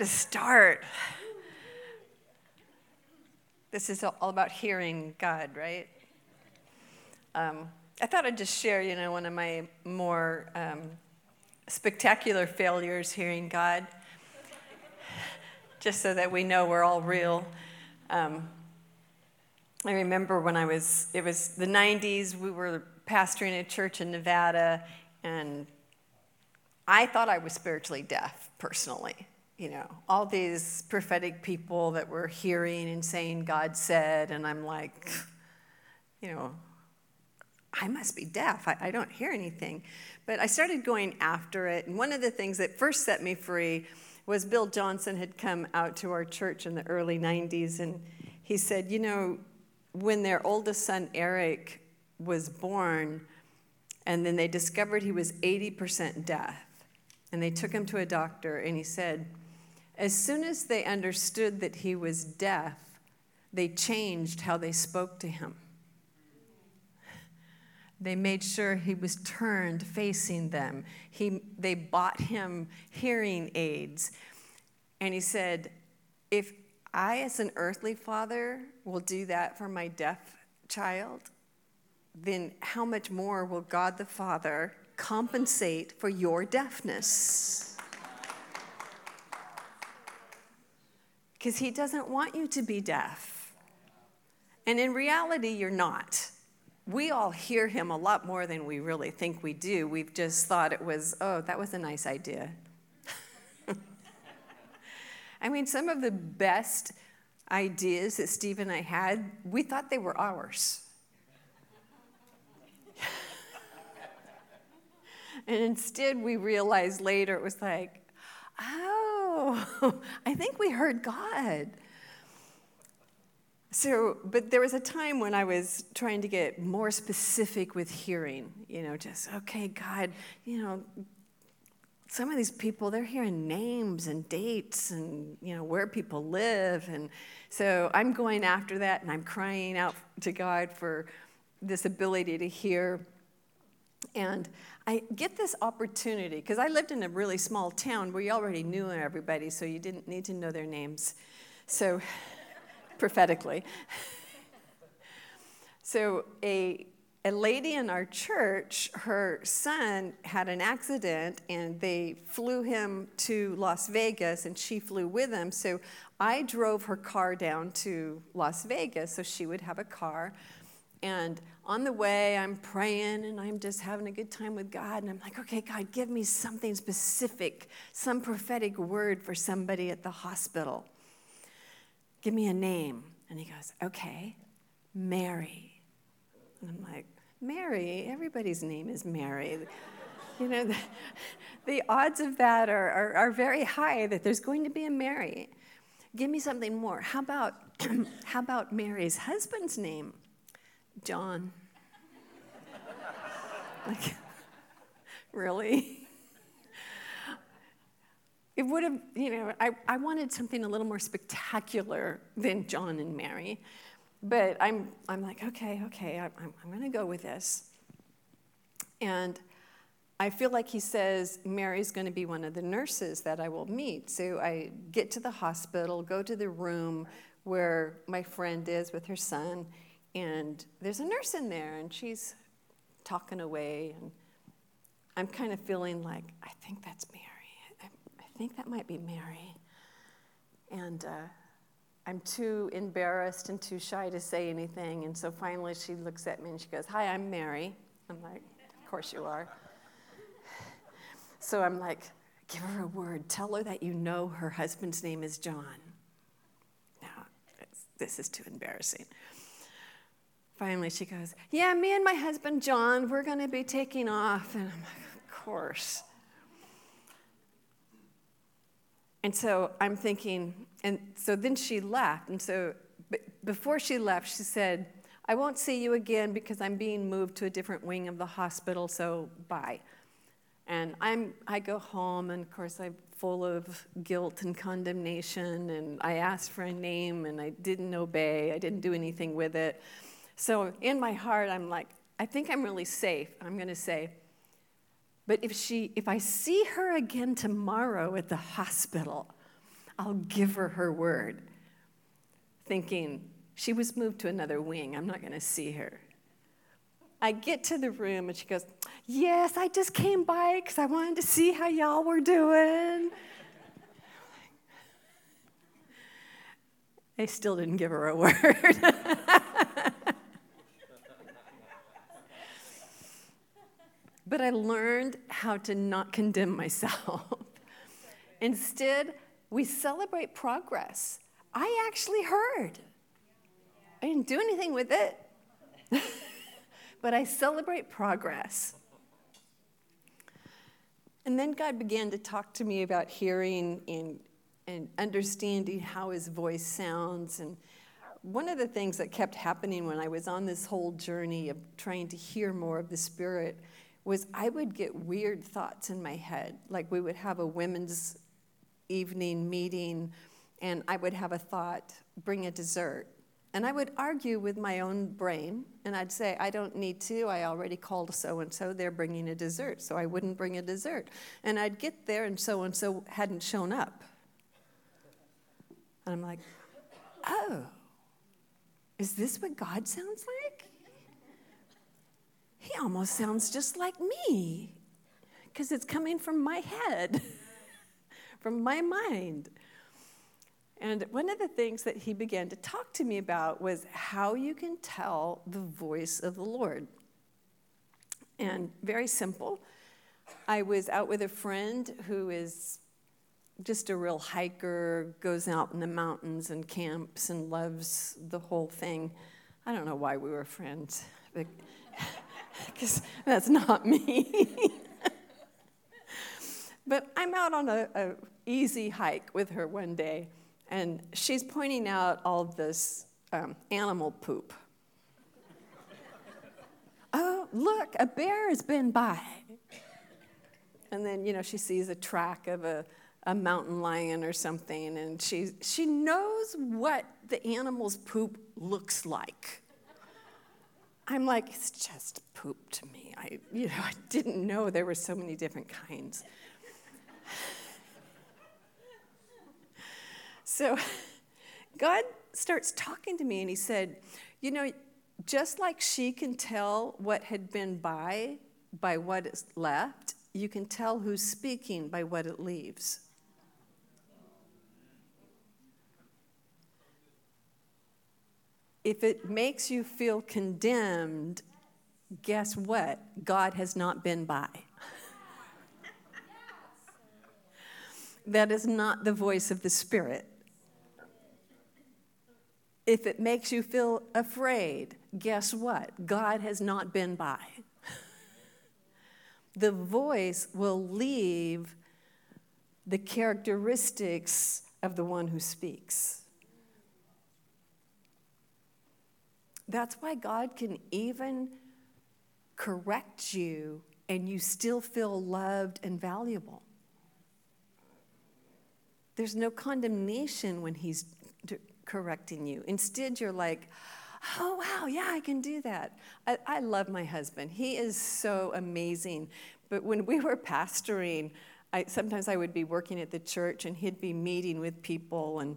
to start? This is all about hearing God, right? Um, I thought I'd just share, you know, one of my more um, spectacular failures hearing God, just so that we know we're all real. Um, I remember when I was, it was the 90s, we were pastoring a church in Nevada, and I thought I was spiritually deaf personally. You know, all these prophetic people that were hearing and saying God said, and I'm like, you know, I must be deaf. I, I, don't hear anything. But I started going after it. And one of the things that first set me free was Bill Johnson had come out to our church in the early 90s. And he said, You know, when their oldest son, Eric, was born, and then they discovered he was 80% deaf, and they took him to a doctor, and he said, As soon as they understood that he was deaf, they changed how they spoke to him. They made sure he was turned facing them. He, they bought him hearing aids. And he said, If I, as an earthly father, will do that for my deaf child, then how much more will God the Father compensate for your deafness? Because he doesn't want you to be deaf. And in reality, you're not we all hear him a lot more than we really think we do. We've just thought it was, oh, that was a nice idea. I mean, some of the best ideas that Steve and I had, we thought they were ours. and instead, we realized later it was like, oh, I think we heard God. So, but there was a time when I was trying to get more specific with hearing, you know, just, okay, God, you know, some of these people, they're hearing names and dates and, you know, where people live. And so I'm going after that and I'm crying out to God for this ability to hear. And I get this opportunity because I lived in a really small town where you already knew everybody, so you didn't need to know their names. So prophetically. so, a, a lady in our church, her son had an accident and they flew him to Las Vegas and she flew with him. So, I drove her car down to Las Vegas so she would have a car. And on the way, I'm praying and I'm just having a good time with God. And I'm like, okay, God, give me something specific, some prophetic word for somebody at the hospital. Give me a name. And he goes, Okay, Mary. And I'm like, Mary? Everybody's name is Mary. you know, the, the, odds of that are, are, are very high that there's going to be a Mary. Give me something more. How about, how about Mary's husband's name? John. Like, really? it would have, you know, I, I wanted something a little more spectacular than John and Mary. But I'm, I'm like, okay, okay, I, I'm, I'm going to go with this. And I feel like he says Mary's going to be one of the nurses that I will meet. So I get to the hospital, go to the room where my friend is with her son, and there's a nurse in there, and she's talking away. And I'm kind of feeling like, I think that's Mary I, I think that might be Mary. And uh, I'm too embarrassed and too shy to say anything. And so finally she looks at me and she goes, Hi, I'm Mary. I'm like, Of course you are. So I'm like, Give her a word. Tell her that you know her husband's name is John. Now, this is too embarrassing. Finally, she goes, Yeah, me and my husband John, we're going to be taking off. And I'm like, Of course. And so I'm thinking, and so then she left. And so before she left, she said, I won't see you again because I'm being moved to a different wing of the hospital, so bye. And I'm, I go home, and of course, I'm full of guilt and condemnation. And I asked for a name, and I didn't obey. I didn't do anything with it. So in my heart, I'm like, I think I'm really safe. I'm going to say, but if she if I see her again tomorrow at the hospital, I'll give her her word. Thinking she was moved to another wing. I'm not going to see her. I get to the room and she goes, Yes, I just came by because I wanted to see how y'all were doing. I still didn't give her a word. But I learned how to not condemn myself. Instead, we celebrate progress. I actually heard. I didn't do anything with it, but I celebrate progress. And then God began to talk to me about hearing and, and understanding how his voice sounds. And one of the things that kept happening when I was on this whole journey of trying to hear more of the Spirit was I would get weird thoughts in my head. Like we would have a women's evening meeting, and I would have a thought, bring a dessert. And I would argue with my own brain, and I'd say, I don't need to. I already called so and so. They're bringing a dessert, so I wouldn't bring a dessert. And I'd get there, and so and so hadn't shown up. And I'm like, oh, is this what God sounds like? He almost sounds just like me because it's coming from my head, from my mind. And one of the things that he began to talk to me about was how you can tell the voice of the Lord. And very simple. I was out with a friend who is just a real hiker, goes out in the mountains and camps and loves the whole thing. I don't know why we were friends, because that's not me. but I'm out on a, easy hike with her one day and she's pointing out all this um, animal poop. oh, look, a bear has been by. And then, you know, she sees a track of a, a mountain lion or something, and she, she knows what the animal's poop looks like. I'm like, it's just poop to me. I, you know, I didn't know there were so many different kinds. So God starts talking to me, and He said, You know, just like she can tell what had been by by what is left, you can tell who's speaking by what it leaves. If it makes you feel condemned, guess what? God has not been by. that is not the voice of the Spirit. If it makes you feel afraid, guess what? God has not been by. the voice will leave the characteristics of the one who speaks. That's why God can even correct you and you still feel loved and valuable. There's no condemnation when He's correcting you. Instead, you're like, oh, wow, yeah, I can do that. I, I love my husband. He is so amazing. But when we were pastoring, I, sometimes I would be working at the church and he'd be meeting with people and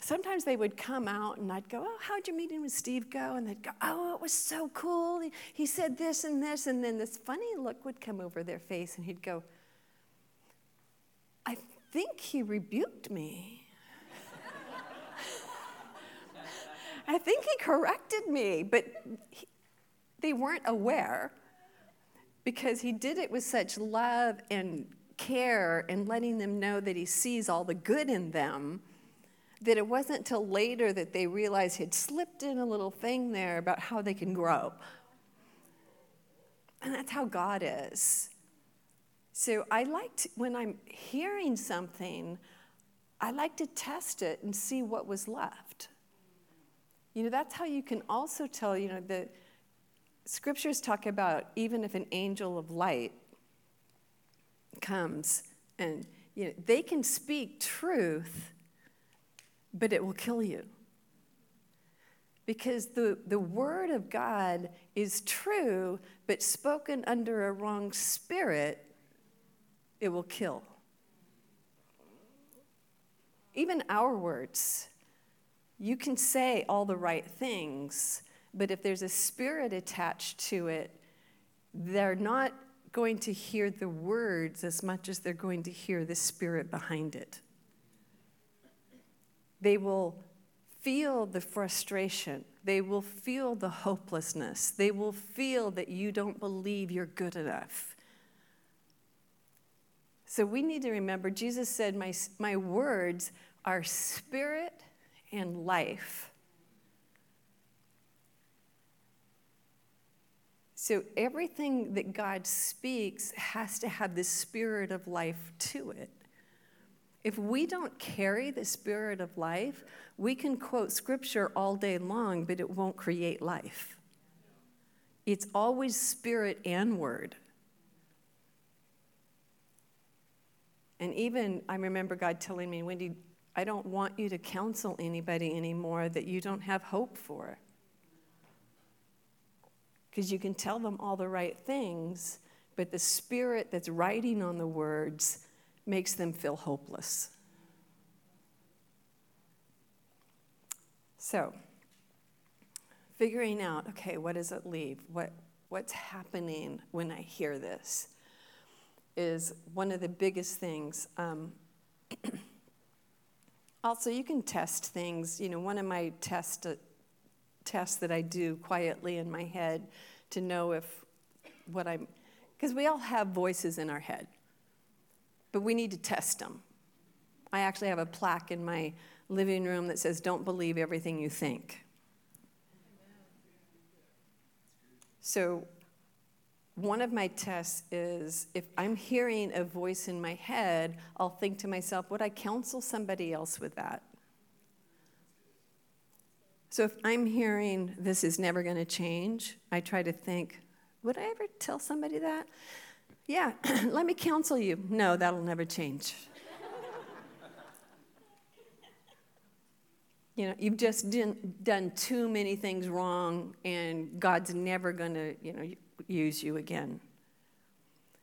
sometimes they would come out and I'd go, Oh, how'd your meeting with Steve go? And they'd go, Oh, it was so cool. He, said this and this. And then this funny look would come over their face and he'd go, I think he rebuked me. I think he corrected me, but he, they weren't aware because he did it with such love and care and letting them know that he sees all the good in them that it wasn't till later that they realized he'd slipped in a little thing there about how they can grow. And that's how God is. So I like to, when I'm hearing something, I like to test it and see what was left. You know, that's how you can also tell, you know, the scriptures talk about even if an angel of light comes and, you know, they can speak truth, but it will kill you. Because the, the word of God is true, but spoken under a wrong spirit, it will kill. Even our words, you can say all the right things, but if there's a spirit attached to it, they're not going to hear the words as much as they're going to hear the spirit behind it. They will feel the frustration. They will feel the hopelessness. They will feel that you don't believe you're good enough. So we need to remember Jesus said, My, my words are spirit and life. So everything that God speaks has to have the spirit of life to it. If we don't carry the spirit of life, we can quote scripture all day long, but it won't create life. It's always spirit and word. And even I remember God telling me, Wendy, I don't want you to counsel anybody anymore that you don't have hope for. Because you can tell them all the right things, but the spirit that's writing on the words makes them feel hopeless. So, figuring out, okay, what does it leave? What, what's happening when I hear this is one of the biggest things. Um, also, you can test things. You know, one of my test, uh, tests that I do quietly in my head to know if what I'm, because we all have voices in our head but we need to test them. I actually have a plaque in my living room that says, Don't believe everything you think. So, one of my tests is if I'm hearing a voice in my head, I'll think to myself, Would I counsel somebody else with that? So, if I'm hearing this is never going to change, I try to think, Would I ever tell somebody that? Yeah, let me counsel you. No, that'll never change. you know, you've just done too many things wrong, and God's never going to, you know, use you again.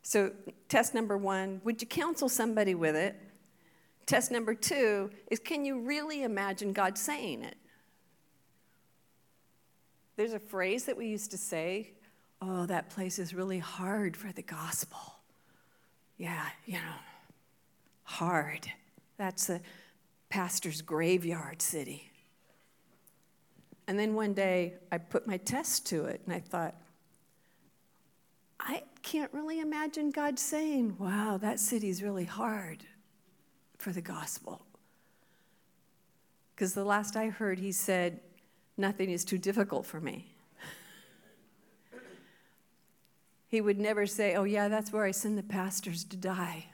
So, test number one would you counsel somebody with it? Test number two is can you really imagine God saying it? There's a phrase that we used to say oh, that place is really hard for the gospel. Yeah, you know, hard. That's a pastor's graveyard city. And then one day I put my test to it and I thought, I can't really imagine God saying, wow, that city's really hard for the gospel. Because the last I heard, he said, nothing is too difficult for me. He would never say, Oh, yeah, that's where I send the pastors to die.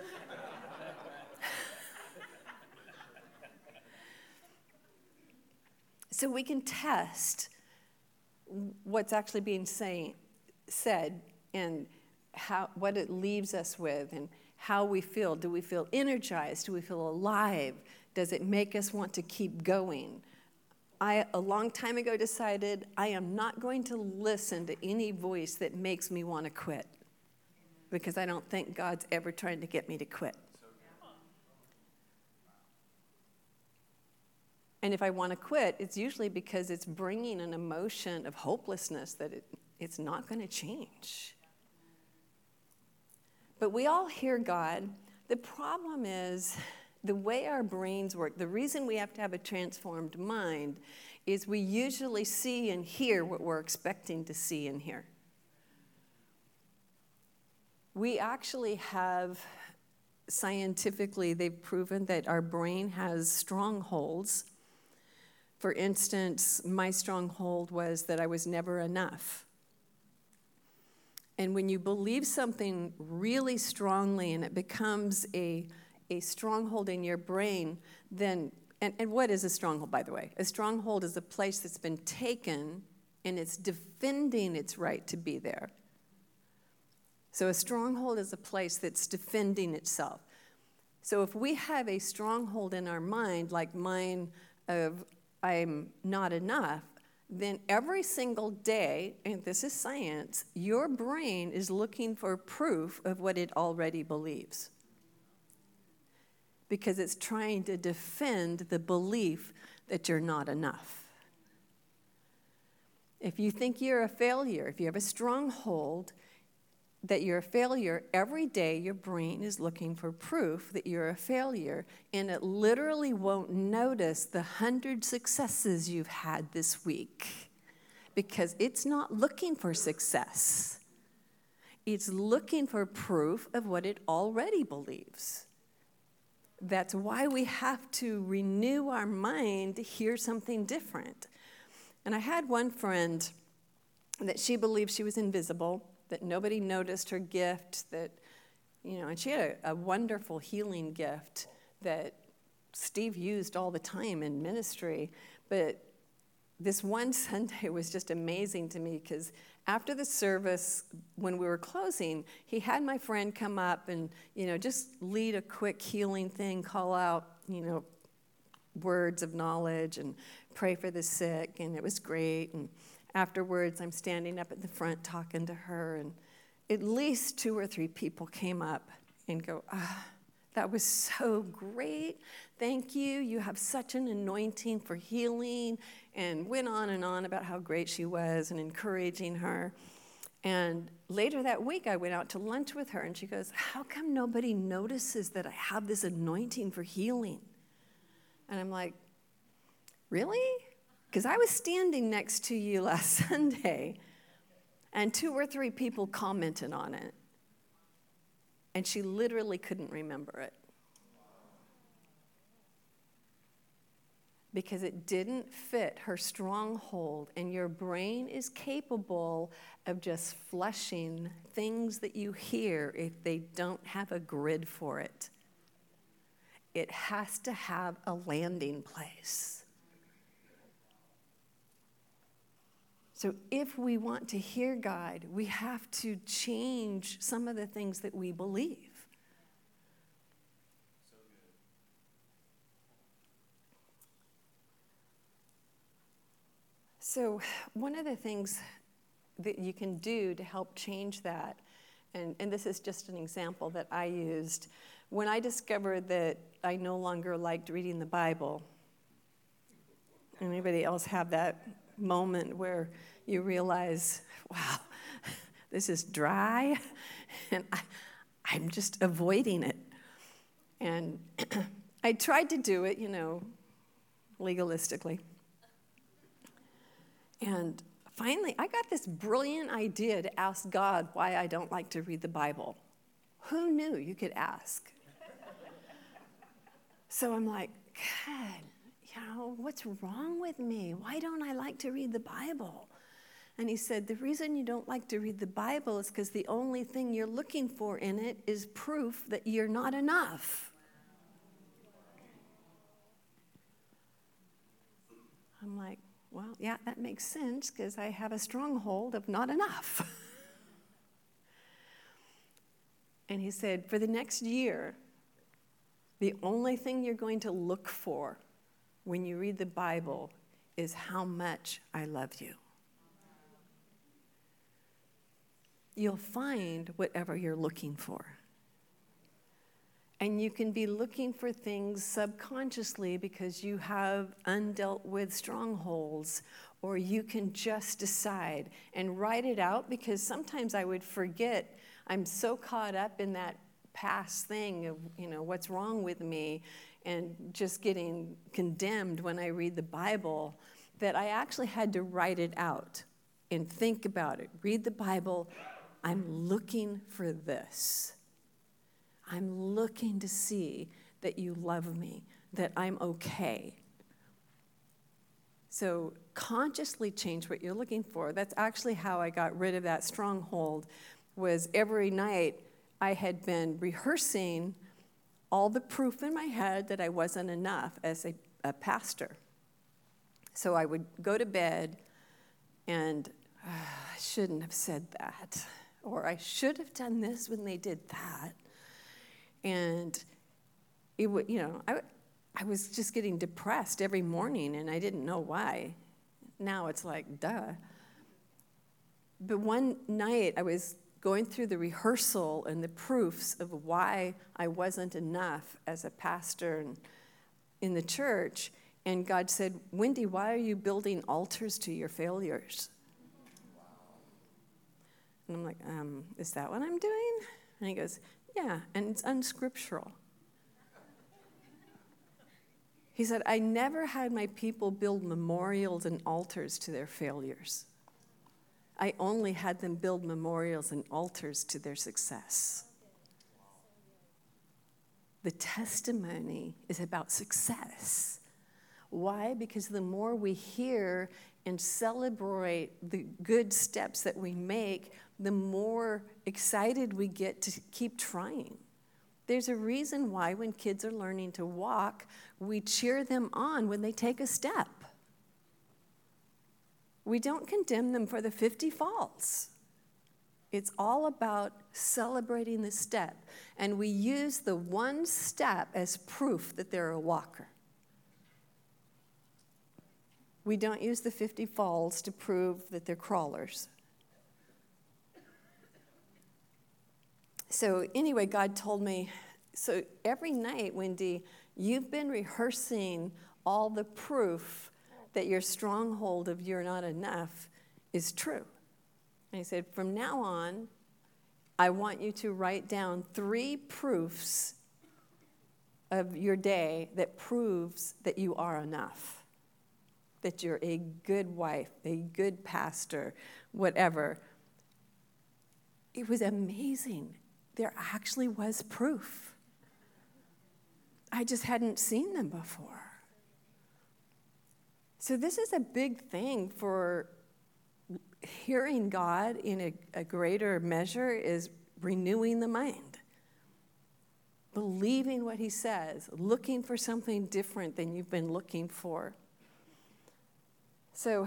so we can test what's actually being say, said and how, what it leaves us with and how we feel. Do we feel energized? Do we feel alive? Does it make us want to keep going? I, a long time ago, decided I am not going to listen to any voice that makes me want to quit because I don't think God's ever trying to get me to quit. And if I want to quit, it's usually because it's bringing an emotion of hopelessness that it, it's not going to change. But we all hear God. The problem is, the way our brains work, the reason we have to have a transformed mind is we usually see and hear what we're expecting to see and hear. We actually have scientifically, they've proven that our brain has strongholds. For instance, my stronghold was that I was never enough. And when you believe something really strongly and it becomes a a stronghold in your brain, then, and, and what is a stronghold, by the way? A stronghold is a place that's been taken and it's defending its right to be there. So a stronghold is a place that's defending itself. So if we have a stronghold in our mind, like mine of I'm not enough, then every single day, and this is science, your brain is looking for proof of what it already believes. Because it's trying to defend the belief that you're not enough. If you think you're a failure, if you have a stronghold that you're a failure, every day your brain is looking for proof that you're a failure, and it literally won't notice the hundred successes you've had this week because it's not looking for success. It's looking for proof of what it already believes. That's why we have to renew our mind to hear something different. And I had one friend that she believed she was invisible that nobody noticed her gift, that, you know, and she had a, a wonderful healing gift that Steve used all the time in ministry. But this one Sunday was just amazing to me because after the service, when we were closing, he had my friend come up and, you know, just lead a quick healing thing, call out, you know, words of knowledge and pray for the sick, and it was great. And afterwards, I'm standing up at the front talking to her, and at least two or three people came up and go, ah, that was so great. Thank you. You have such an anointing for healing. And went on and on about how great she was and encouraging her. And later that week, I went out to lunch with her, and she goes, How come nobody notices that I have this anointing for healing? And I'm like, Really? Because I was standing next to you last Sunday, and two or three people commented on it. And she literally couldn't remember it. Because it didn't fit her stronghold, and your brain is capable of just flushing things that you hear if they don't have a grid for it. It has to have a landing place. So, if we want to hear God, we have to change some of the things that we believe. So, one of the things that you can do to help change that, and, and this is just an example that I used, when I discovered that I no longer liked reading the Bible, anybody else have that moment where you realize, wow, this is dry, and I, I'm just avoiding it. And I tried to do it, you know, legalistically. And finally, I got this brilliant idea to ask God why I don't like to read the Bible. Who knew you could ask? so I'm like, God, you know, what's wrong with me? Why don't I like to read the Bible? And he said, The reason you don't like to read the Bible is because the only thing you're looking for in it is proof that you're not enough. I'm like, Well, yeah, that makes sense because I have a stronghold of not enough. and he said, For the next year, the only thing you're going to look for when you read the Bible is how much I love you. you'll find whatever you're looking for. And you can be looking for things subconsciously because you have undealt with strongholds, or you can just decide and write it out because sometimes I would forget. I'm so caught up in that past thing of, you know, what's wrong with me and just getting condemned when I read the Bible that I actually had to write it out and think about it. Read the Bible, I'm looking for this. I'm looking to see that you love me, that I'm okay. So consciously change what you're looking for. That's actually how I got rid of that stronghold was every night I had been rehearsing all the proof in my head that I wasn't enough as a, a pastor. So I would go to bed and uh, I shouldn't have said that or I should have done this when they did that. And it would, you know, I, I was just getting depressed every morning and I didn't know why. Now it's like, duh. But one night I was going through the rehearsal and the proofs of why I wasn't enough as a pastor in the church. And God said, Wendy, why are you building altars to your failures? And I'm like, um, is that what I'm doing? And he goes, yeah, and it's unscriptural. He said, I never had my people build memorials and altars to their failures. I only had them build memorials and altars to their success. The testimony is about success. Why? Because the more we hear and celebrate the good steps that we make, the more excited we get to keep trying. There's a reason why, when kids are learning to walk, we cheer them on when they take a step. We don't condemn them for the 50 falls. It's all about celebrating the step. And we use the one step as proof that they're a walker. We don't use the 50 falls to prove that they're crawlers. So, anyway, God told me so every night, Wendy, you've been rehearsing all the proof that your stronghold of you're not enough is true. And he said, from now on, I want you to write down three proofs of your day that proves that you are enough, that you're a good wife, a good pastor, whatever. It was amazing there actually was proof. I just hadn't seen them before. So, this is a big thing for hearing God in a, a greater measure is renewing the mind, believing what He says, looking for something different than you've been looking for. So,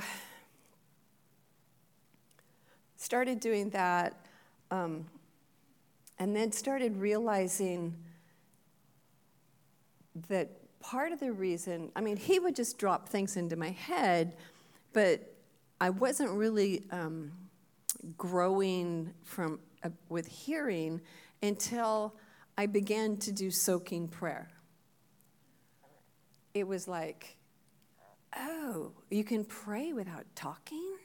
started doing that. Um, and then started realizing that part of the reason, I mean, he would just drop things into my head, but I wasn't really um, growing from uh, with hearing until I began to do soaking prayer. It was like, oh, you can pray without talking?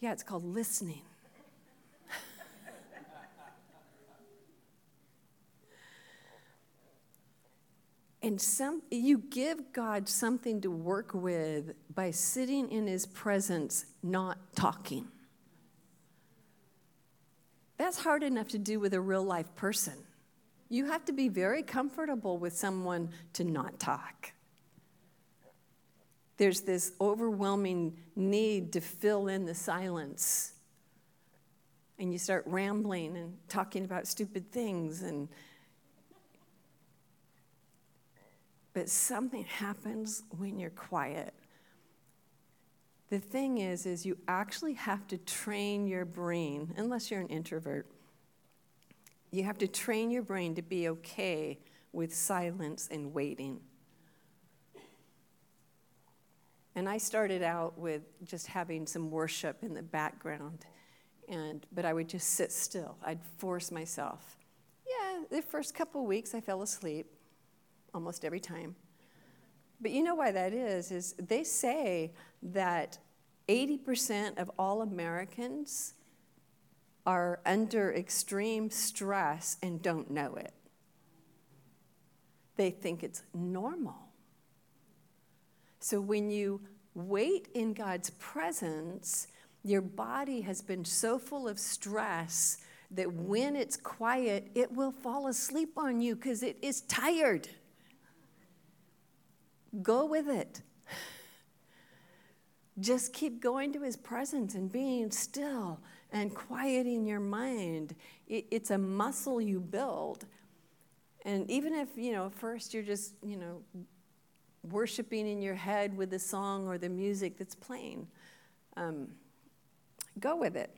Yeah, it's called listening. And some, you give God something to work with by sitting in his presence, not talking. That's hard enough to do with a real life person. You have to be very comfortable with someone to not talk. There's this overwhelming need to fill in the silence. And you start rambling and talking about stupid things and But something happens when you're quiet. The thing is is you actually have to train your brain unless you're an introvert. You have to train your brain to be okay with silence and waiting. And I started out with just having some worship in the background. And, but I would just sit still. I'd force myself. Yeah, the first couple weeks I fell asleep almost every time. But you know why that is is they say that 80% of all Americans are under extreme stress and don't know it. They think it's normal. So when you wait in God's presence, your body has been so full of stress that when it's quiet, it will fall asleep on you because it is tired. Go with it. Just keep going to his presence and being still and quieting your mind. it's a muscle you build. And even if, you know, first you're just, you know, worshiping in your head with the song or the music that's playing, um, go with it.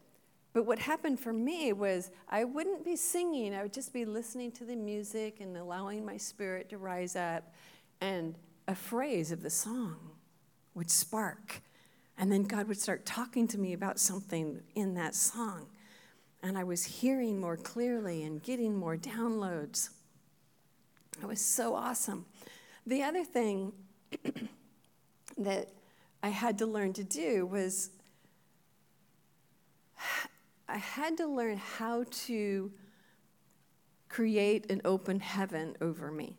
But what happened for me was I wouldn't be singing, I would just be listening to the music and allowing my spirit to rise up, and a phrase of the song would spark. And then God would start talking to me about something in that song. And I was hearing more clearly and getting more downloads. It was so awesome. The other thing that I had to learn to do was I had to learn how to create an open heaven over me.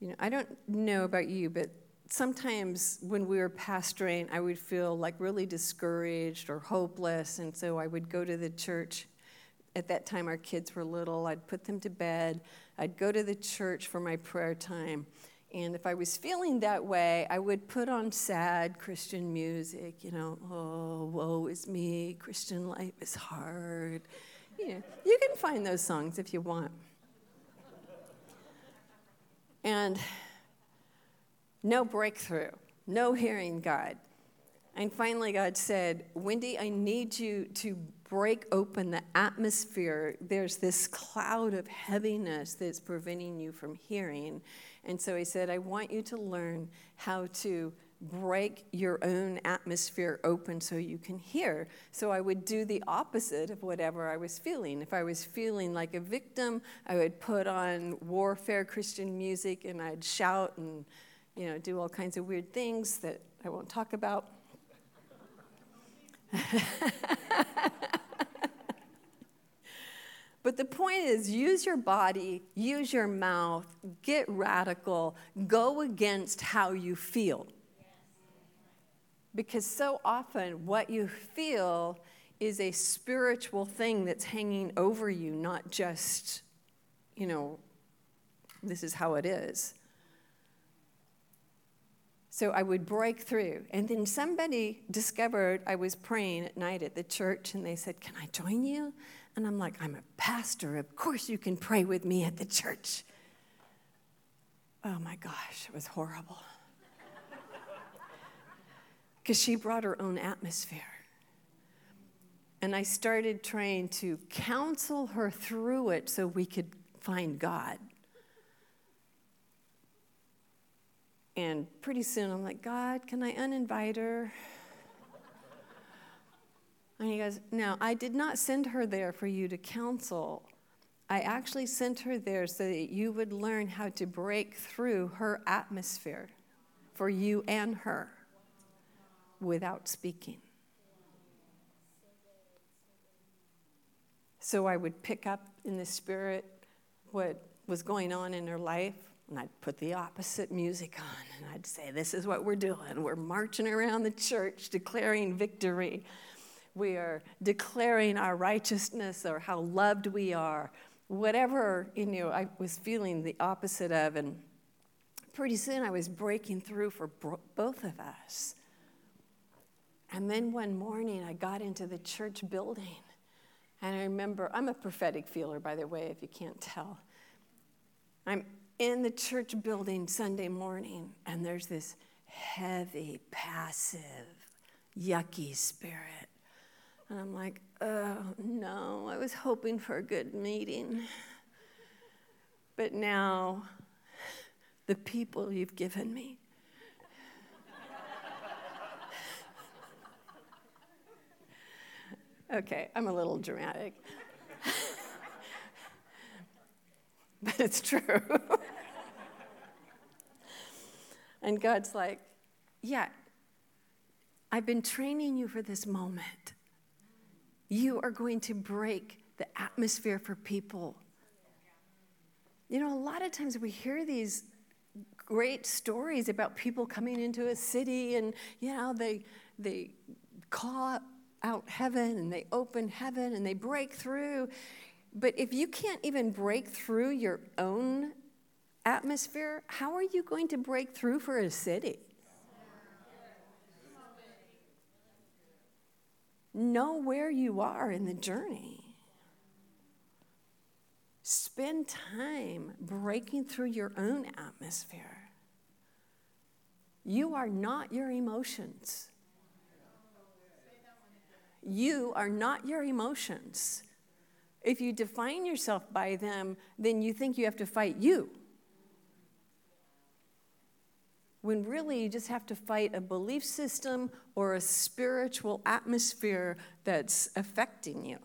You know, I don't know about you, but sometimes when we were pastoring, I would feel like really discouraged or hopeless, and so I would go to the church. At that time, our kids were little. I'd put them to bed. I'd go to the church for my prayer time. And if I was feeling that way, I would put on sad Christian music, you know, oh, woe is me, Christian life is hard. You know, you can find those songs if you want. And no breakthrough, no hearing God. And finally, God said, Wendy, I need you to break open the atmosphere. There's this cloud of heaviness that's preventing you from hearing. And so he said, I want you to learn how to break your own atmosphere open so you can hear. So I would do the opposite of whatever I was feeling. If I was feeling like a victim, I would put on warfare Christian music and I'd shout and you know do all kinds of weird things that I won't talk about. But the point is use your body, use your mouth, get radical, go against how you feel. Because so often what you feel is a spiritual thing that's hanging over you, not just, you know, this is how it is. So I would break through. And then somebody discovered I was praying at night at the church, and they said, Can I join you? And I'm like, I'm a pastor. Of course you can pray with me at the church. Oh my gosh, it was horrible. Because she brought her own atmosphere. And I started trying to counsel her through it so we could find God. And pretty soon I'm like, God, can I uninvite her? And he goes, No, I did not send her there for you to counsel. I actually sent her there so that you would learn how to break through her atmosphere for you and her without speaking. So I would pick up in the spirit what was going on in her life, and I'd put the opposite music on, and I'd say, This is what we're doing. We're marching around the church declaring victory we are declaring our righteousness or how loved we are, whatever you know, I was feeling the opposite of. And pretty soon I was breaking through for both of us. And then one morning I got into the church building. And I remember, I'm a prophetic feeler, by the way, if you can't tell. I'm in the church building Sunday morning, and there's this heavy, passive, yucky spirit and I'm like, oh, no, I was hoping for a good meeting. But now, the people you've given me. Okay, I'm a little dramatic. but it's true. and God's like, yeah, I've been training you for this moment. You are going to break the atmosphere for people. You know, a lot of times we hear these great stories about people coming into a city and, you know, they, they call out heaven and they open heaven and they break through. But if you can't even break through your own atmosphere, how are you going to break through for a city? Know where you are in the journey. Spend time breaking through your own atmosphere. You are not your emotions. You are not your emotions. If you define yourself by them, then you think you have to fight you. When really you just have to fight a belief system or a spiritual atmosphere that's affecting you.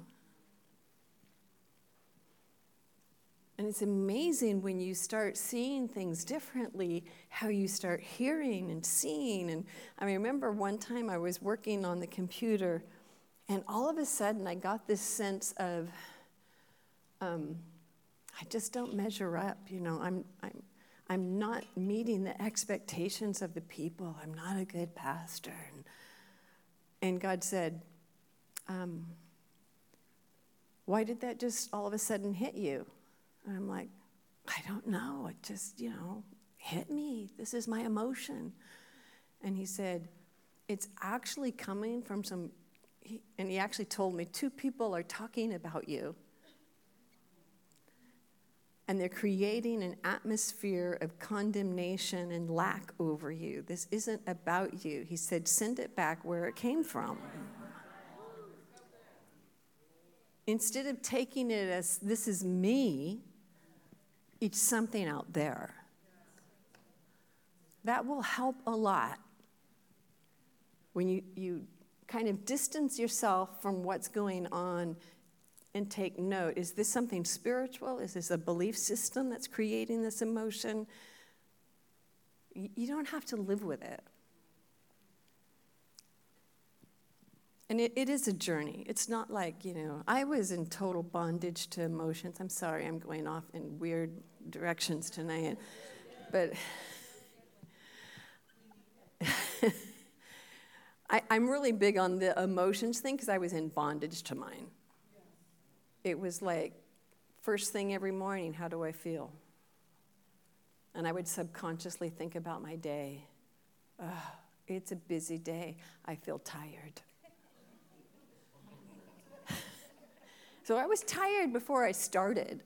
And it's amazing when you start seeing things differently, how you start hearing and seeing. And I remember one time I was working on the computer, and all of a sudden I got this sense of, um, I just don't measure up. You know, I'm, I'm, I'm not meeting the expectations of the people. I'm not a good pastor. And, and God said, um, Why did that just all of a sudden hit you? And I'm like, I don't know. It just, you know, hit me. This is my emotion. And he said, It's actually coming from some, he, and he actually told me, two people are talking about you. And they're creating an atmosphere of condemnation and lack over you. This isn't about you. He said, Send it back where it came from. Instead of taking it as this is me, it's something out there. That will help a lot when you, you kind of distance yourself from what's going on and take note. Is this something spiritual? Is this a belief system that's creating this emotion? You don't have to live with it. And it, it is a journey. It's not like, you know, I was in total bondage to emotions. I'm sorry, I'm going off in weird directions tonight. But I, am really big on the emotions thing because I was in bondage to mine. It was like, first thing every morning, how do I feel? And I would subconsciously think about my day. It's a busy day. I feel tired. So I was tired before I started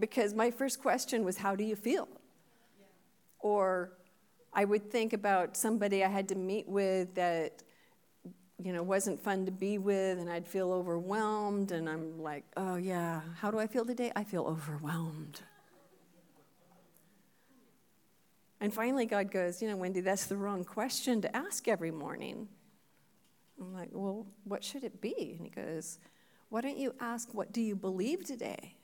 because my first question was, How do you feel? Or I would think about somebody I had to meet with that you know wasn't fun to be with and I'd feel overwhelmed and I'm like, "Oh yeah, how do I feel today? I feel overwhelmed." And finally God goes, "You know, Wendy, that's the wrong question to ask every morning." I'm like, "Well, what should it be?" And he goes, why don't you ask, What do you believe today?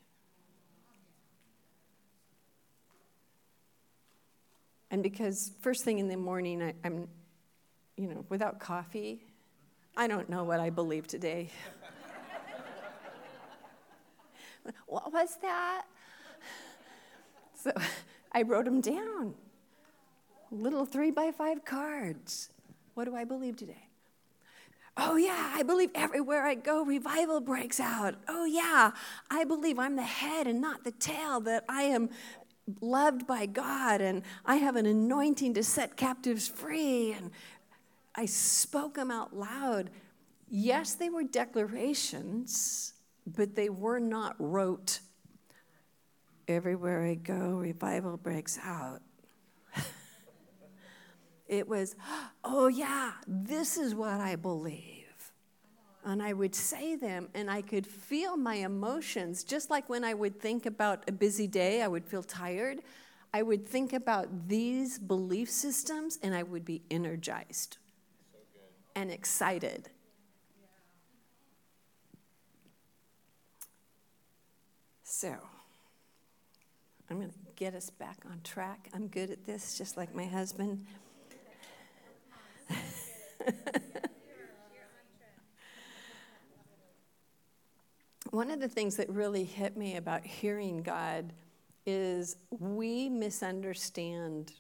And because first thing in the morning, I, am you know, without coffee, I don't know what I believe today. what was that? So I wrote them down. Little three by five cards. What do I believe today? Oh, yeah, I believe everywhere I go, revival breaks out. Oh, yeah, I believe I'm the head and not the tail, that I am loved by God and I have an anointing to set captives free. And I spoke them out loud. Yes, they were declarations, but they were not rote. Everywhere I go, revival breaks out. It was, oh, yeah, this is what I believe. And I would say them, and I could feel my emotions, just like when I would think about a busy day, I would feel tired. I would think about these belief systems, and I would be energized so and excited. So, I'm going to get us back on track. I'm good at this, just like my husband. One of the things that really hit me about hearing God is we misunderstand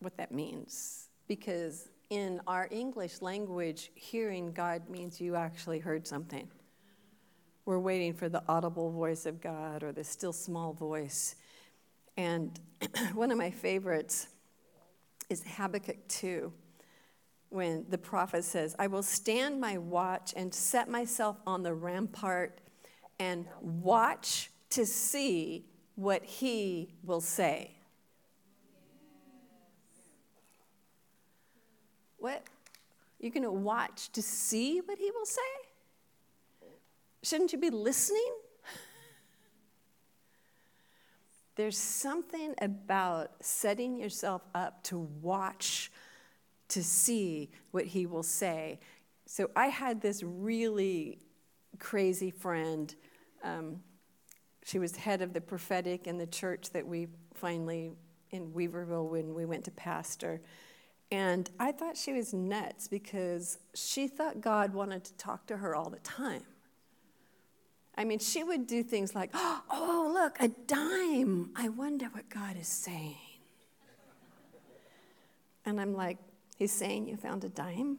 what that means because in our English language, hearing God means you actually heard something. We're waiting for the audible voice of God or the still small voice. And one of my favorites is Habakkuk 2 when the prophet says, I will stand my watch and set myself on the rampart and watch to see what he will say. What, You're going to watch to see what he will say? Shouldn't you be listening? There's something about setting yourself up to watch to see what he will say. So I had this really crazy friend. Um, she was head of the prophetic in the church that we finally in Weaverville when we went to pastor. And I thought she was nuts because she thought God wanted to talk to her all the time. I mean, she would do things like, oh, look, a dime. I wonder what God is saying. And I'm like, He's saying you found a dime?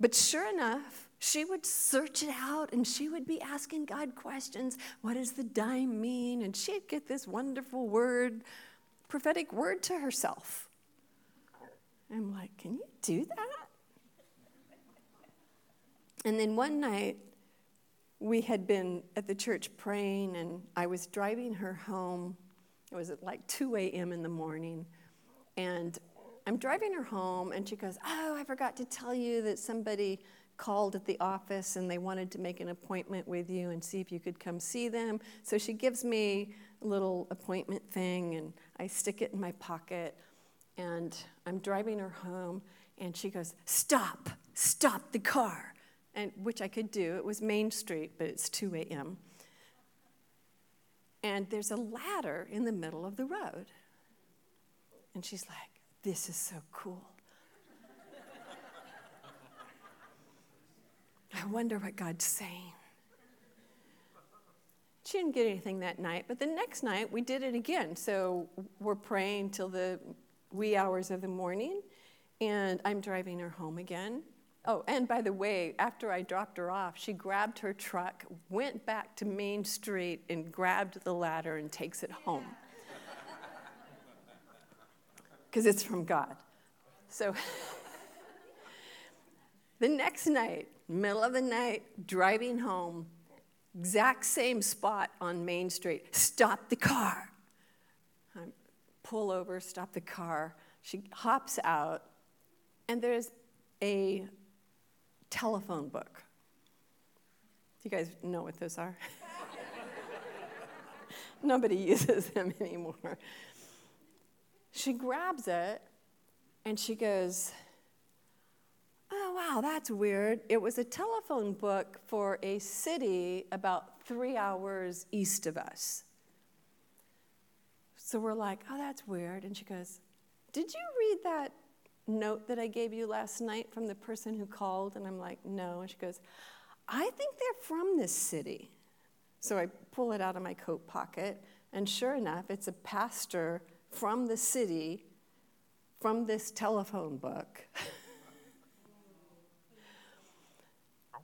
But sure enough, she would search it out and she would be asking God questions. What does the dime mean? And she'd get this wonderful word, prophetic word to herself. I'm like, can you do that? And then one night, we had been at the church praying, and I was driving her home. It was at like 2 a.m. in the morning. And I'm driving her home, and she goes, Oh, I forgot to tell you that somebody called at the office and they wanted to make an appointment with you and see if you could come see them. So she gives me a little appointment thing, and I stick it in my pocket. And I'm driving her home, and she goes, Stop, stop the car and which I could do. It was Main Street, but it's 2 a.m. And there's a ladder in the middle of the road. And she's like, This is so cool. I wonder what God's saying. She didn't get anything that night, but the next night we did it again. So we're praying till the wee hours of the morning, and I'm driving her home again. Oh, and by the way, after I dropped her off, she grabbed her truck, went back to Main Street, and grabbed the ladder and takes it home. Because it's from God. So the next night, middle of the night, driving home, exact same spot on Main Street. Stop the car. I pull over, stop the car. She hops out, and there's a telephone book. Do you guys know what those are? Nobody uses them anymore. She grabs it and she goes, Oh, wow, that's weird. It was a telephone book for a city about three hours east of us. So we're like, Oh, that's weird. And she goes, Did you read that note that I gave you last night from the person who called? And I'm like, no. And she goes, I think they're from this city. So I pull it out of my coat pocket, and sure enough, it's a pastor from the city from this telephone book.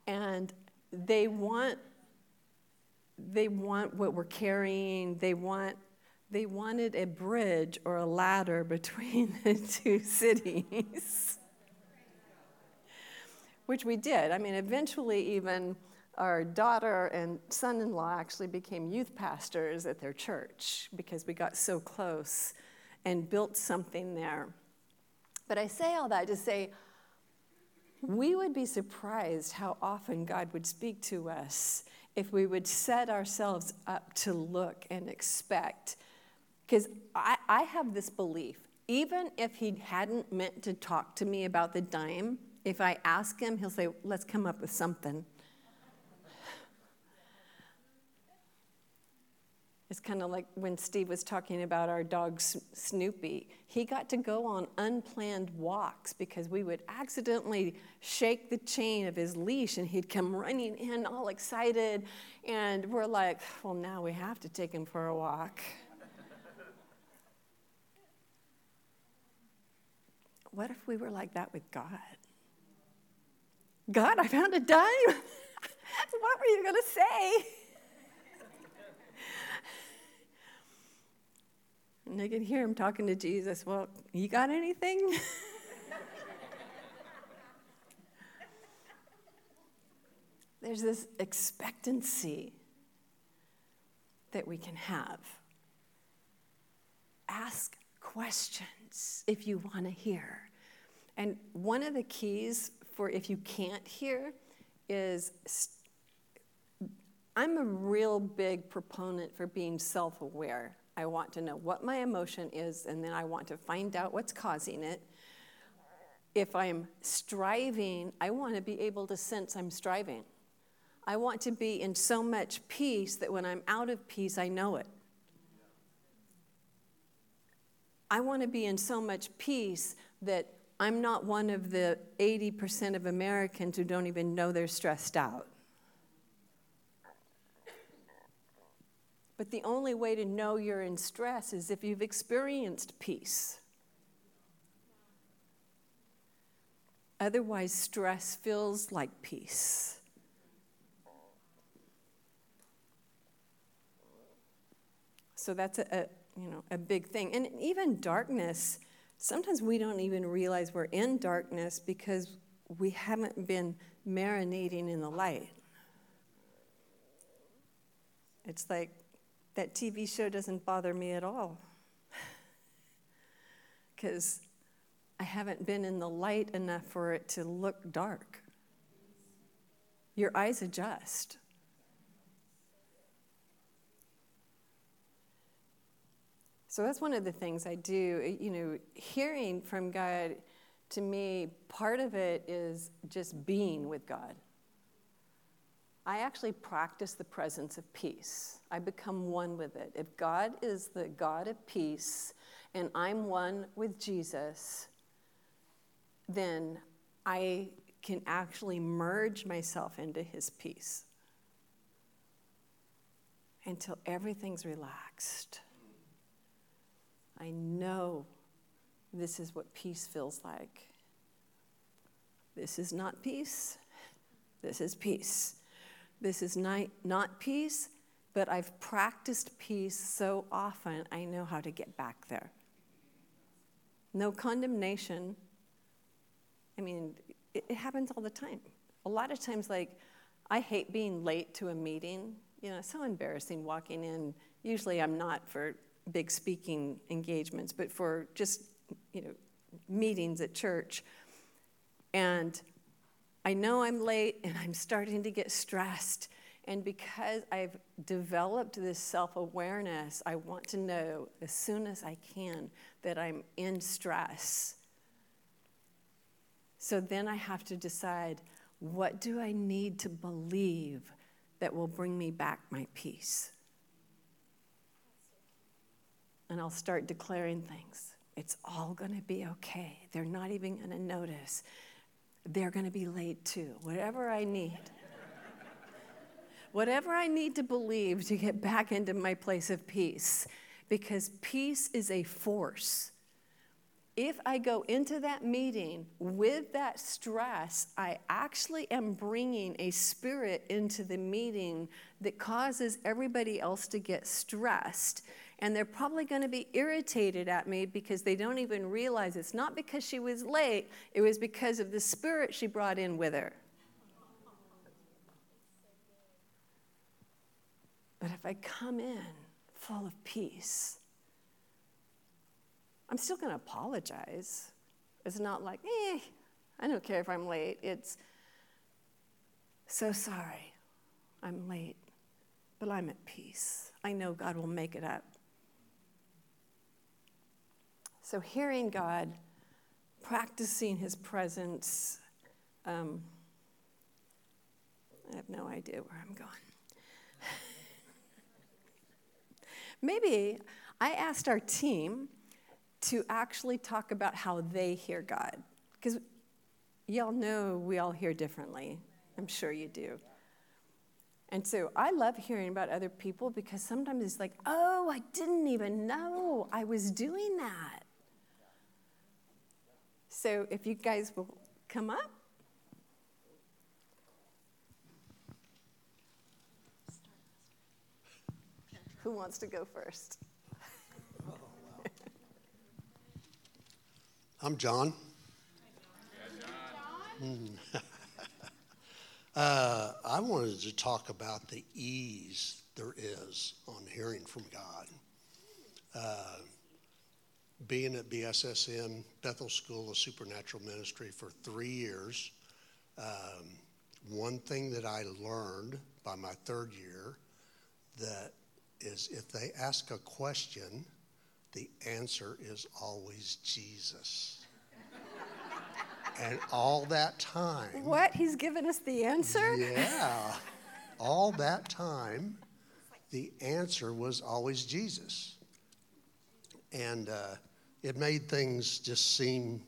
and they want they want what we're carrying, they want they wanted a bridge or a ladder between the two cities. Which we did. I mean, eventually, even our daughter and son in law actually became youth pastors at their church because we got so close and built something there. But I say all that to say, we would be surprised how often God would speak to us if we would set ourselves up to look and expect because I, I have this belief even if he hadn't meant to talk to me about the dime, if I ask him, he'll say, let's come up with something. It's kind of like when Steve was talking about our dog Snoopy. He got to go on unplanned walks because we would accidentally shake the chain of his leash and he'd come running in all excited. And we're like, well, now we have to take him for a walk. what if we were like that with God? God, I found a dime. what were you going to say? And I could hear him talking to Jesus. Well, you got anything? There's this expectancy that we can have. Ask questions if you want to hear. And one of the keys for if you can't hear is I'm a real big proponent for being self aware. I want to know what my emotion is, and then I want to find out what's causing it. If I'm striving, I want to be able to sense I'm striving. I want to be in so much peace that when I'm out of peace, I know it. I want to be in so much peace that I'm not one of the 80% of Americans who don't even know they're stressed out. But the only way to know you're in stress is if you've experienced peace. Otherwise, stress feels like peace. So that's a, a, you know a big thing. And even darkness, sometimes we don't even realize we're in darkness because we haven't been marinating in the light. It's like that TV show doesn't bother me at all. Because I haven't been in the light enough for it to look dark. Your eyes adjust. So that's one of the things I do. Uh, you know, hearing from God, to me, part of it is just being with God. I actually practice the presence of peace. I become one with it. If God is the God of peace and I'm one with Jesus, then I can actually merge myself into his peace until everything's relaxed. I know this is what peace feels like. This is not peace. This is peace. This is not, not peace, but I've practiced peace so often, I know how to get back there. No condemnation. I mean, it, it happens all the time. A lot of times, like, I hate being late to a meeting. You know, so embarrassing walking in. Usually, I'm not for big speaking engagements, but for just, you know, meetings at church. And I know I'm late and I'm starting to get stressed. And because I've developed this self awareness, I want to know as soon as I can that I'm in stress. So then I have to decide what do I need to believe that will bring me back my peace? And I'll start declaring things. It's all going to be okay. They're not even going to notice they're going to be late too. Whatever I need. Whatever I need to believe to get back into my place of peace, because peace is a force. If I go into that meeting with that stress, I actually am bringing a spirit into the meeting that causes everybody else to get stressed and they're probably going to be irritated at me because they don't even realize it's not because she was late, it was because of the spirit she brought in with her. But if I come in full of peace, I'm still going to apologize. It's not like, eh, I don't care if I'm late. It's so sorry I'm late, but I'm at peace. I know God will make it up. So, hearing God, practicing His presence, um, I have no idea where I'm going. Maybe I asked our team to actually talk about how they hear God. Because y'all know we all hear differently. I'm sure you do. And so I love hearing about other people because sometimes it's like, oh, I didn't even know I was doing that. So if you guys will come up. Who wants to go first? I'm John. uh, I wanted to talk about the ease there is on hearing from God. Uh, being at BSSM, Bethel School of Supernatural Ministry, for three years, um, one thing that I learned by my third year that is if they ask a question, the answer is always Jesus. and all that time. What? He's given us the answer? Yeah. All that time, the answer was always Jesus. And uh, it made things just seem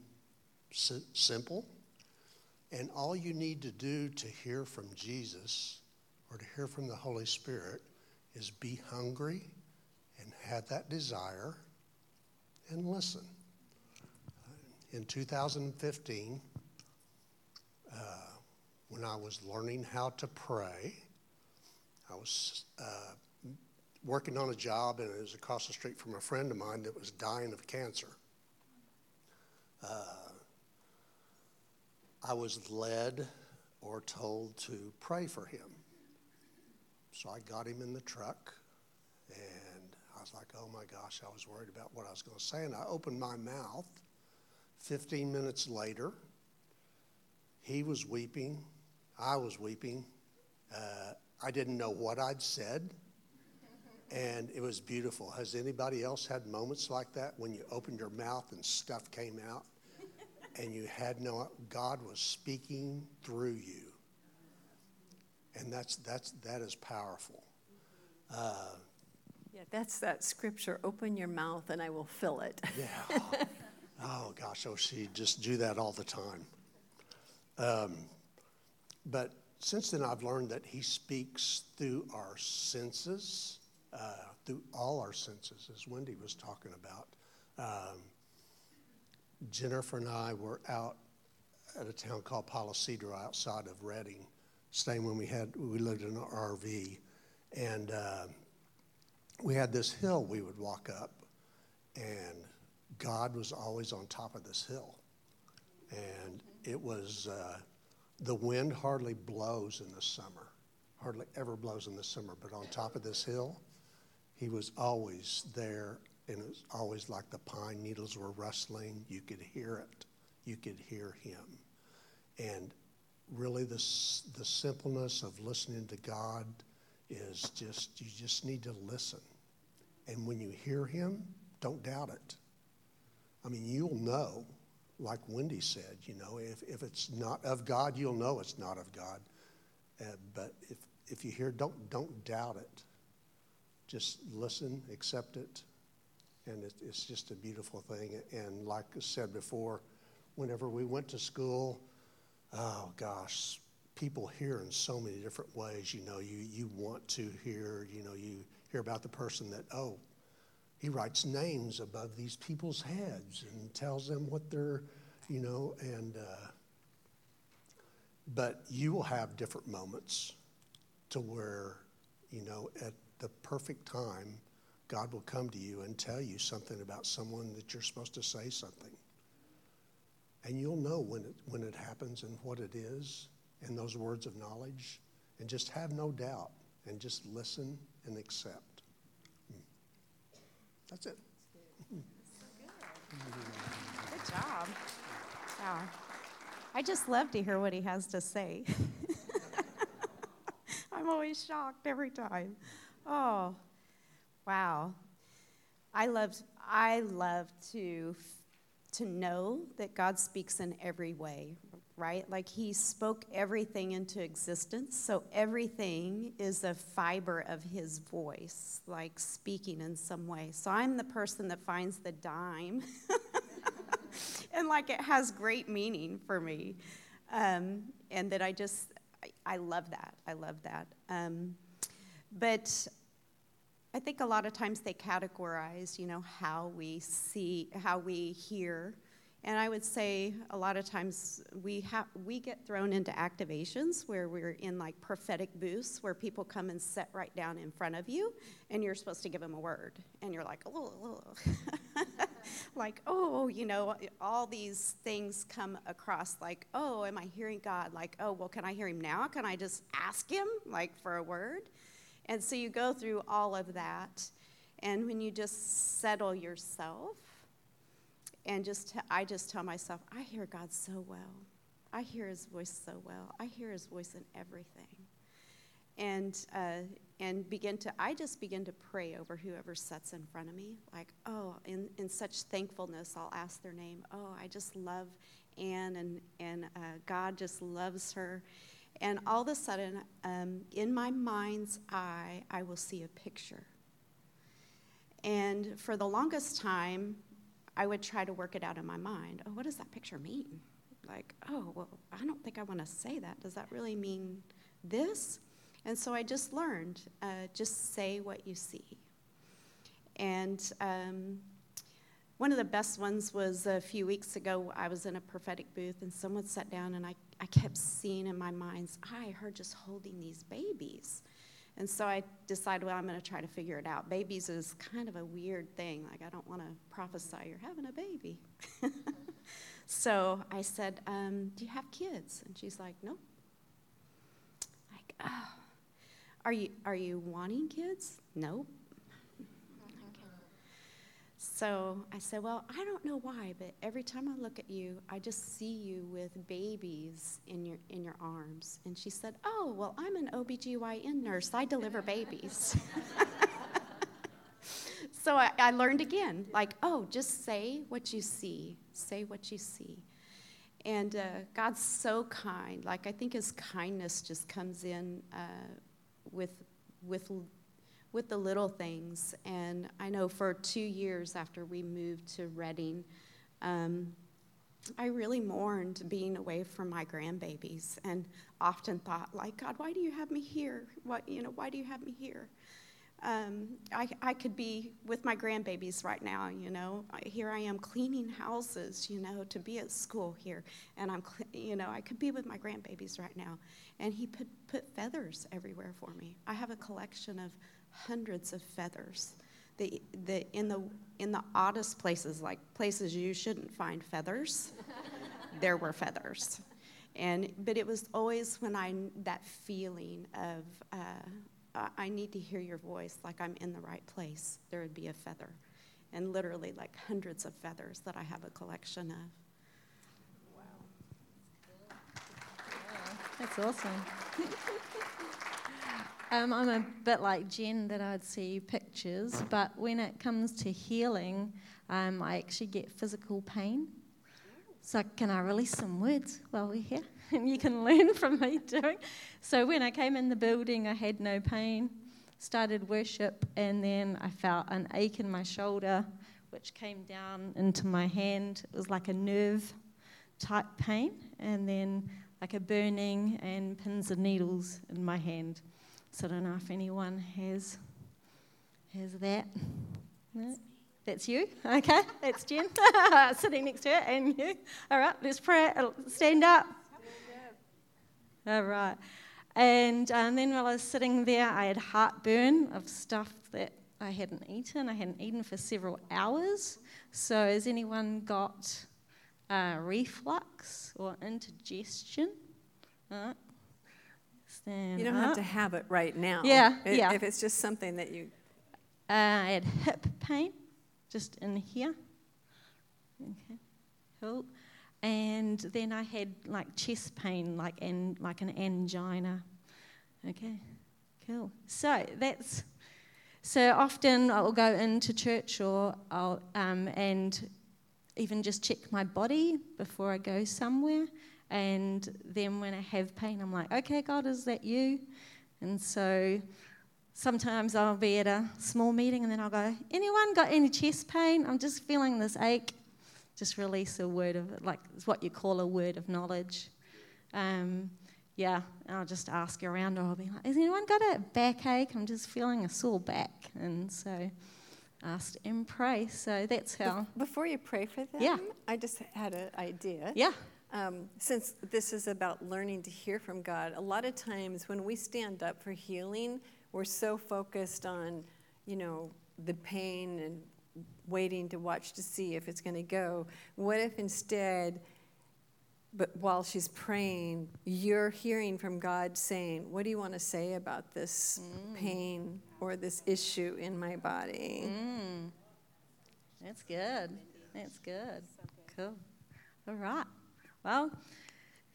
si- simple. And all you need to do to hear from Jesus or to hear from the Holy Spirit is be hungry and have that desire and listen. In 2015, uh, when I was learning how to pray, I was uh, working on a job and it was across the street from a friend of mine that was dying of cancer. Uh, I was led or told to pray for him. So I got him in the truck and I was like, oh my gosh, I was worried about what I was going to say. And I opened my mouth. 15 minutes later, he was weeping. I was weeping. Uh, I didn't know what I'd said. And it was beautiful. Has anybody else had moments like that when you opened your mouth and stuff came out? and you had no God was speaking through you, and that's that's that is powerful. Uh, yeah, that's that scripture. Open your mouth, and I will fill it. yeah. Oh gosh, oh she just do that all the time. Um, but since then, I've learned that He speaks through our senses, uh, through all our senses, as Wendy was talking about. Um, Jennifer and I were out at a town called Palo Cedro outside of Redding, staying when we had we lived in an RV, and uh, we had this hill we would walk up, and God was always on top of this hill, and it was uh, the wind hardly blows in the summer, hardly ever blows in the summer, but on top of this hill, He was always there and it was always like the pine needles were rustling. You could hear it. You could hear him. And really, the, the simpleness of listening to God is just, you just need to listen. And when you hear him, don't doubt it. I mean, you'll know, like Wendy said, you know, if, if it's not of God, you'll know it's not of God. Uh, but if, if you hear, don't, don't doubt it. Just listen, accept it, and it, it's just a beautiful thing. And like I said before, whenever we went to school, oh gosh, people hear in so many different ways. You know, you, you want to hear, you know, you hear about the person that, oh, he writes names above these people's heads and tells them what they're, you know, and, uh, but you will have different moments to where, you know, at the perfect time, God will come to you and tell you something about someone that you're supposed to say something. And you'll know when it, when it happens and what it is and those words of knowledge. And just have no doubt and just listen and accept. Hmm. That's it. Good job. Yeah. I just love to hear what he has to say. I'm always shocked every time. Oh, Wow. I love, I love to, to know that God speaks in every way, right? Like He spoke everything into existence. So everything is a fiber of His voice, like speaking in some way. So I'm the person that finds the dime. and like it has great meaning for me. Um, and that I just, I, I, love that. I love that. Um, but I think a lot of times they categorize, you know, how we see, how we hear. And I would say a lot of times we have we get thrown into activations where we're in like prophetic booths where people come and sit right down in front of you, and you're supposed to give them a word, and you're like, oh, like oh, you know, all these things come across like, oh, am I hearing God? Like, oh, well, can I hear Him now? Can I just ask Him like for a word? And so you go through all of that. And when you just settle yourself and just I just tell myself, I hear God so well. I hear His voice so well. I hear His voice in everything, and uh, and begin to I just begin to pray over whoever sits in front of me. Like, oh, in in such thankfulness, I'll ask their name. Oh, I just love Anne, and and uh, God just loves her. And all of a sudden, um, in my mind's eye, I will see a picture. And for the longest time, I would try to work it out in my mind. Oh, what does that picture mean? Like, oh, well, I don't think I want to say that. Does that really mean this? And so I just learned uh, just say what you see. And um, one of the best ones was a few weeks ago. I was in a prophetic booth, and someone sat down, and I, I kept seeing in my mind's eye her just holding these babies. And so I decided, well, I'm going to try to figure it out. Babies is kind of a weird thing. Like, I don't want to prophesy you're having a baby. so I said, um, Do you have kids? And she's like, Nope. Like, oh. Are you, are you wanting kids? Nope. So I said, Well, I don't know why, but every time I look at you, I just see you with babies in your, in your arms. And she said, Oh, well, I'm an OBGYN nurse. I deliver babies. so I, I learned again like, oh, just say what you see. Say what you see. And uh, God's so kind. Like, I think His kindness just comes in uh, with, with with the little things. And I know for two years after we moved to Redding, um, I really mourned being away from my grandbabies and often thought, like, God, why do you have me here? What, you know, why do you have me here? Um, I, I could be with my grandbabies right now, you know. Here I am cleaning houses, you know, to be at school here. And I'm, you know, I could be with my grandbabies right now. And he put, put feathers everywhere for me. I have a collection of hundreds of feathers. The, the, in, the, in the oddest places, like places you shouldn't find feathers, there were feathers. And, but it was always when I, that feeling of, uh, I need to hear your voice, like I'm in the right place, there would be a feather. And literally, like hundreds of feathers that I have a collection of. Wow. That's awesome. Um, I'm a bit like Jen that I'd see pictures, but when it comes to healing, um, I actually get physical pain. So, can I release some words while we're here? and you can learn from me doing. So, when I came in the building, I had no pain, started worship, and then I felt an ache in my shoulder, which came down into my hand. It was like a nerve type pain, and then like a burning and pins and needles in my hand. So I don't know if anyone has has that. No? That's you? Okay, that's Jen sitting next to her, and you. All right, let's pray. Stand up. All right. And um, then while I was sitting there, I had heartburn of stuff that I hadn't eaten. I hadn't eaten for several hours. So, has anyone got uh, reflux or indigestion? All right. Stand you don't up. have to have it right now. Yeah, it, yeah. If it's just something that you. Uh, I had hip pain, just in here. Okay, cool. And then I had like chest pain, like and like an angina. Okay, cool. So that's so often I'll go into church or I'll um, and even just check my body before I go somewhere. And then when I have pain, I'm like, okay, God, is that you? And so sometimes I'll be at a small meeting and then I'll go, anyone got any chest pain? I'm just feeling this ache. Just release a word of, like, it's what you call a word of knowledge. Um, yeah, I'll just ask around, or I'll be like, has anyone got a backache? I'm just feeling a sore back. And so asked and pray. So that's how. Before you pray for them, yeah. I just had an idea. Yeah. Um, since this is about learning to hear from God, a lot of times when we stand up for healing, we're so focused on, you know, the pain and waiting to watch to see if it's going to go. What if instead, but while she's praying, you're hearing from God saying, What do you want to say about this mm. pain or this issue in my body? Mm. That's good. That's good. Cool. All right. Well,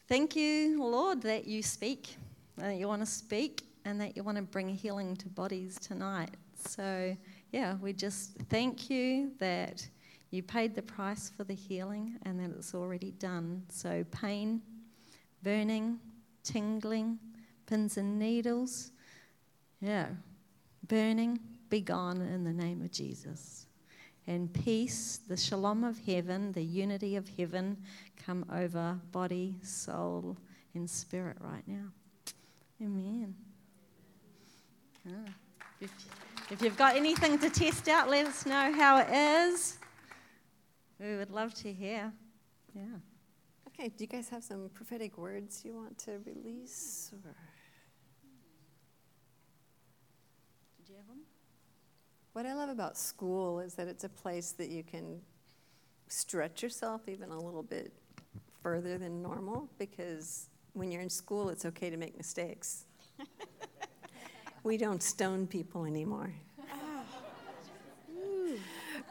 thank you, Lord, that you speak, that you want to speak, and that you want to bring healing to bodies tonight. So, yeah, we just thank you that you paid the price for the healing and that it's already done. So, pain, burning, tingling, pins and needles, yeah, burning, be gone in the name of Jesus. And peace, the shalom of heaven, the unity of heaven, come over body, soul, and spirit right now. Amen. Ah, if, if you've got anything to test out, let us know how it is. We would love to hear. Yeah. Okay, do you guys have some prophetic words you want to release? Or? Did you have them? What I love about school is that it's a place that you can stretch yourself even a little bit further than normal because when you're in school, it's okay to make mistakes. we don't stone people anymore.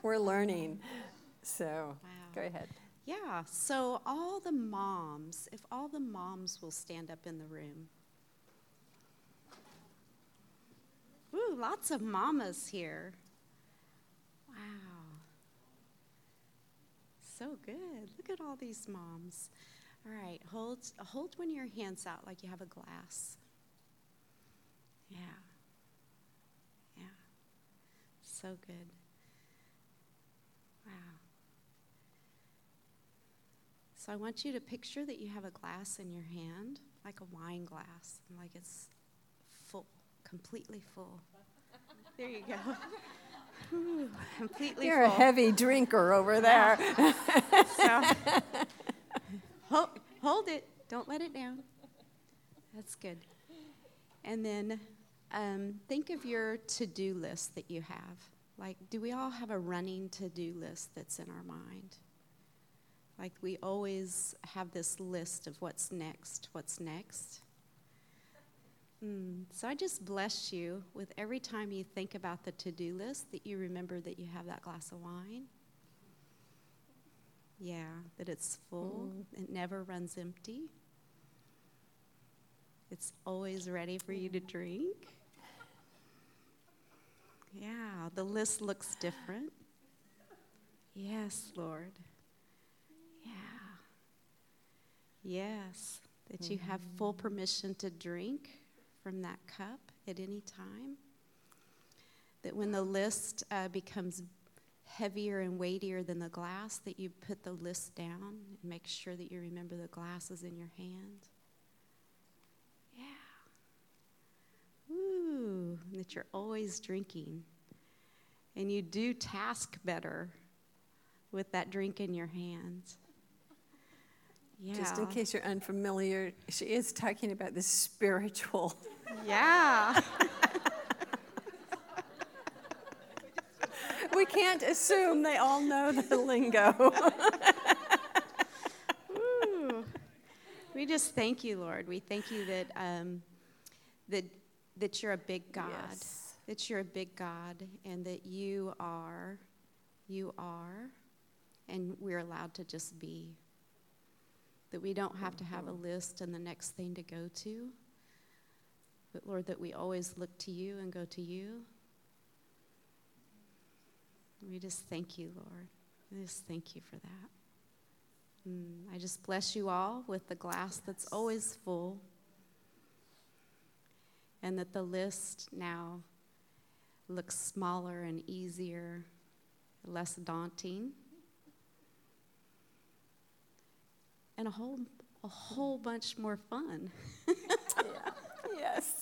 We're learning. So Wow. go ahead. Yeah, so all the moms, if all the moms will stand up in the room. Lots of mamas here. Wow. So good. Look at all these moms. All right, hold hold one of your hands out like you have a glass. Yeah. Yeah. So good. Wow. So I want you to picture that you have a glass in your hand, like a wine glass, like it's full, completely full. There you go. Ooh, completely You're a heavy drinker over there. So, hold, hold it. Don't let it down. That's good. And then um, think of your to do list that you have. Like, do we all have a running to do list that's in our mind? Like, we always have this list of what's next, what's next. Mm, so I just bless you with every time you think about the to do list that you remember that you have that glass of wine. Yeah, that it's full, mm-hmm. it never runs empty. It's always ready for you to mm-hmm. drink. Yeah, the list looks different. Yes, Lord. Yeah. Yes, that you have full mm-hmm. permission to drink from that cup at any time. That when the list uh, becomes heavier and weightier than the glass, that you put the list down and make sure that you remember the glass is in your hand. Yeah. Ooh, that you're always drinking. And you do task better with that drink in your hand. Yeah. Just in case you're unfamiliar, she is talking about the spiritual. Yeah. We can't assume they all know the lingo. Ooh. We just thank you, Lord. We thank you that um, that that you're a big God. Yes. That you're a big God, and that you are, you are, and we're allowed to just be. That we don't have to have a list and the next thing to go to. But Lord, that we always look to you and go to you. We just thank you, Lord. We just thank you for that. Mm, I just bless you all with the glass that's always full. And that the list now looks smaller and easier, less daunting. And a whole a whole bunch more fun. yeah. yes.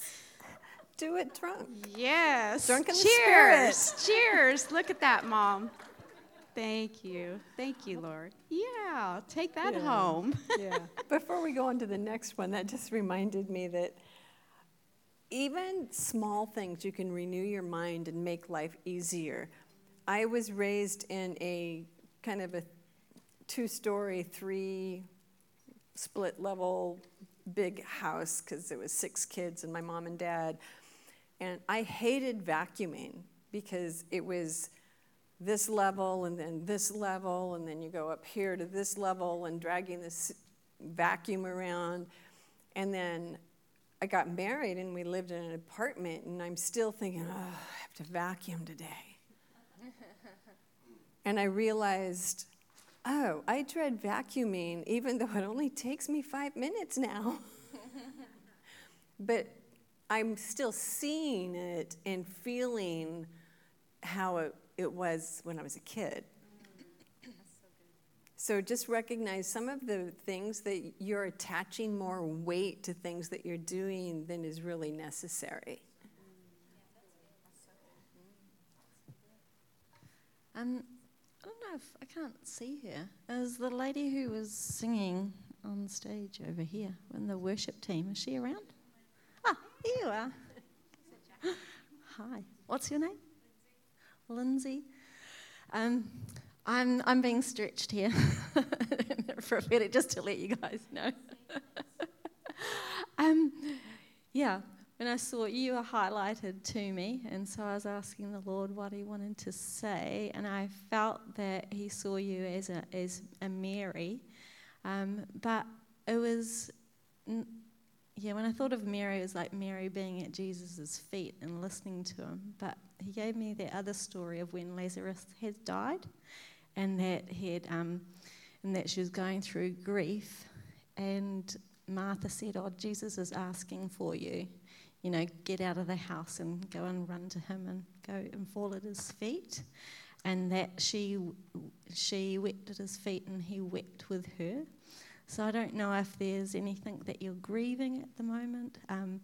Do it drunk. Yes. Drunk in the Cheers. Cheers. Look at that, Mom. Thank you. Thank you, Lord. Yeah, take that Yeah. home. yeah. Before we go on to the next one, that just reminded me that even small things, you can renew your mind and make life easier. I was raised in a kind of a two story, three split level big house because there was six kids and my mom and dad. And I hated vacuuming because it was this level and then this level, and then you go up here to this level and dragging this vacuum around. And then I got married and we lived in an apartment, and I'm still thinking, oh, I have to vacuum today. and I realized, oh, I dread vacuuming even though it only takes me five minutes now. but I'm still seeing it and feeling how it, it was when I was a kid. So just recognize some of the things that you're attaching more weight to things that you're doing than is really necessary. Um, if I can't see her. Is the lady who was singing on stage over here in the worship team? Is she around? Ah, here you are. Hi. What's your name? Lindsay. Um, I'm, I'm being stretched here for a minute just to let you guys know. um, yeah, when I saw you were highlighted to me, and so I was asking the Lord what He wanted to say, and I felt that He saw you as a, as a Mary, um, but it was yeah, when I thought of Mary, it was like Mary being at Jesus' feet and listening to him. But he gave me the other story of when Lazarus had died and that he had, um, and that she was going through grief. And Martha said, Oh, Jesus is asking for you. You know, get out of the house and go and run to him and go and fall at his feet. And that she, she wept at his feet and he wept with her. So I don't know if there's anything that you're grieving at the moment. Um,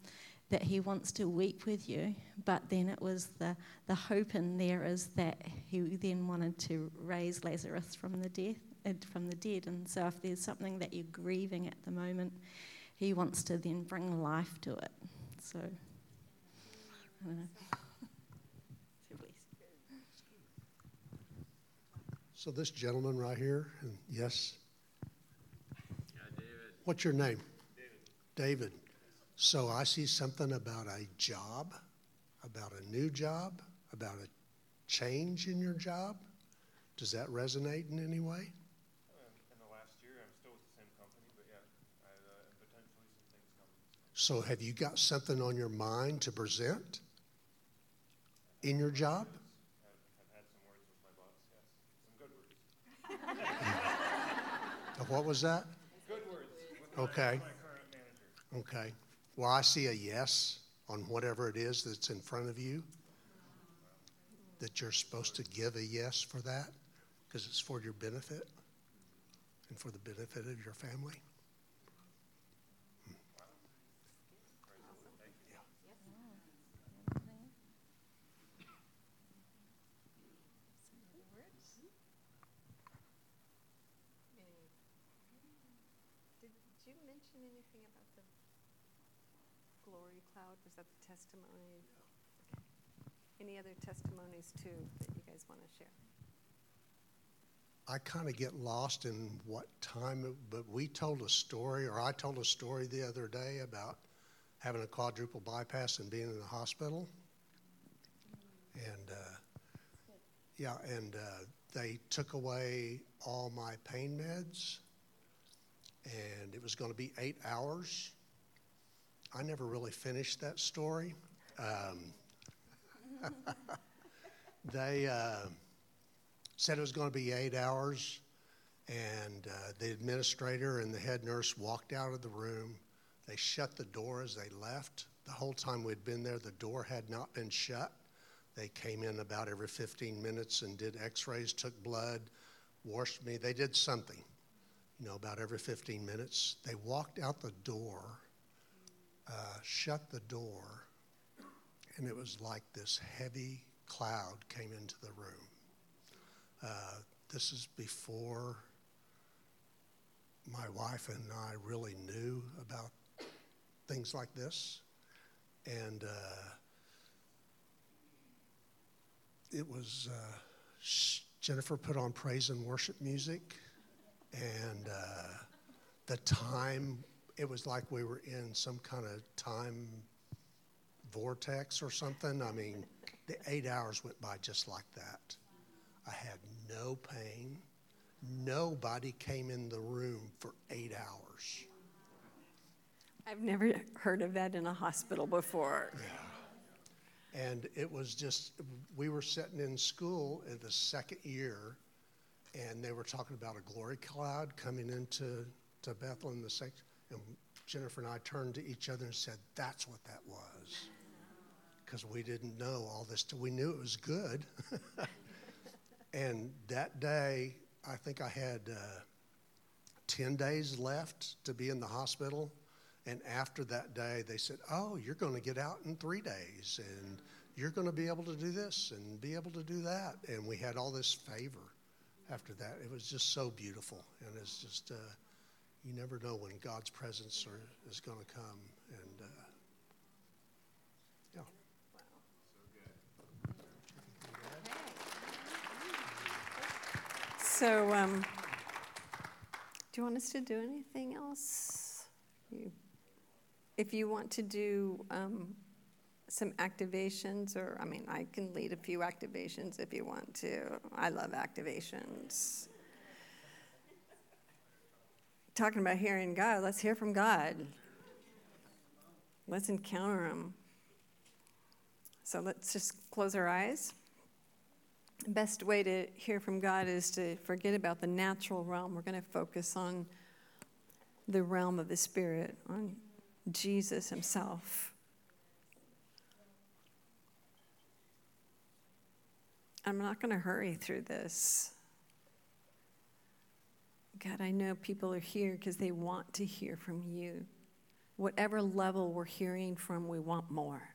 that he wants to weep with you, but then it was the, the hope in there is that he then wanted to raise Lazarus from the death uh, from the dead. And so if there's something that you're grieving at the moment, he wants to then bring life to it. So I don't know. So this gentleman right here, and yes, What's your name? David. David. So I see something about a job, about a new job, about a change in your job. Does that resonate in any way? In the last year, I'm still with the same company, but yeah, I, uh, potentially some things coming. So have you got something on your mind to present in your job? I've, had some words with my boss, yes. Some good words. what was that? Okay. Okay. Well, I see a yes on whatever it is that's in front of you. That you're supposed to give a yes for that because it's for your benefit and for the benefit of your family. mention anything about the glory cloud? Was that the testimony? Any other testimonies too that you guys want to share? I kind of get lost in what time, but we told a story, or I told a story the other day about having a quadruple bypass and being in the hospital. And uh, yeah, and uh, they took away all my pain meds and it was going to be eight hours. I never really finished that story. Um, they uh, said it was going to be eight hours, and uh, the administrator and the head nurse walked out of the room. They shut the door as they left. The whole time we'd been there, the door had not been shut. They came in about every 15 minutes and did x rays, took blood, washed me. They did something you know, about every 15 minutes. They walked out the door, uh, shut the door, and it was like this heavy cloud came into the room. Uh, this is before my wife and I really knew about things like this. And uh, it was, uh, Jennifer put on praise and worship music and uh, the time it was like we were in some kind of time vortex or something. I mean, the eight hours went by just like that. I had no pain. Nobody came in the room for eight hours. I've never heard of that in a hospital before. Yeah. And it was just, we were sitting in school in the second year, and they were talking about a glory cloud coming into to Bethel in the second. And Jennifer and I turned to each other and said, That's what that was. Because we didn't know all this. We knew it was good. and that day, I think I had uh, 10 days left to be in the hospital. And after that day, they said, Oh, you're going to get out in three days, and you're going to be able to do this and be able to do that. And we had all this favor after that. It was just so beautiful. And it's just, uh, you never know when God's presence are, is going to come. And uh, yeah. So, um, do you want us to do anything else? You, if you want to do um, some activations, or I mean, I can lead a few activations if you want to. I love activations. Talking about hearing God, let's hear from God. Let's encounter Him. So let's just close our eyes. Best way to hear from God is to forget about the natural realm. We're going to focus on the realm of the Spirit, on Jesus Himself. I'm not going to hurry through this. God, I know people are here because they want to hear from you. Whatever level we're hearing from, we want more.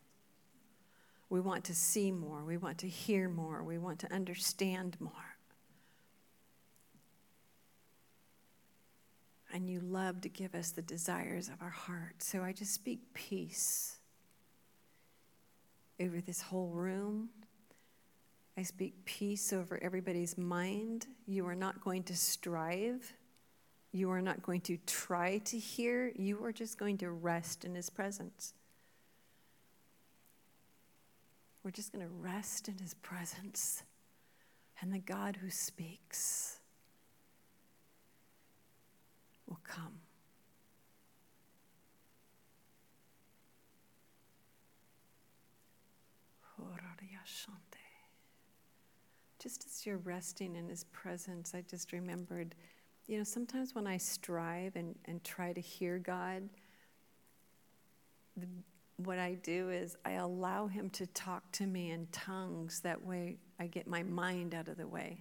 We want to see more. We want to hear more. We want to understand more. And you love to give us the desires of our heart. So I just speak peace over this whole room. I speak peace over everybody's mind. You are not going to strive. You are not going to try to hear. You are just going to rest in His presence. We're just going to rest in his presence and the God who speaks will come. Just as you're resting in his presence, I just remembered, you know, sometimes when I strive and, and try to hear God, the, what I do is I allow him to talk to me in tongues. That way I get my mind out of the way.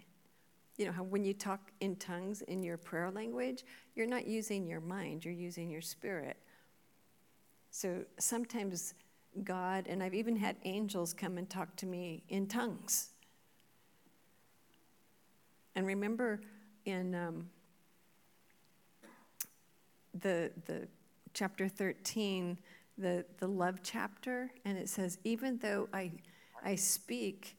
You know how when you talk in tongues in your prayer language, you're not using your mind, you're using your spirit. So sometimes God, and I've even had angels come and talk to me in tongues. And remember in um, the, the chapter 13, the, the love chapter, and it says, Even though I, I speak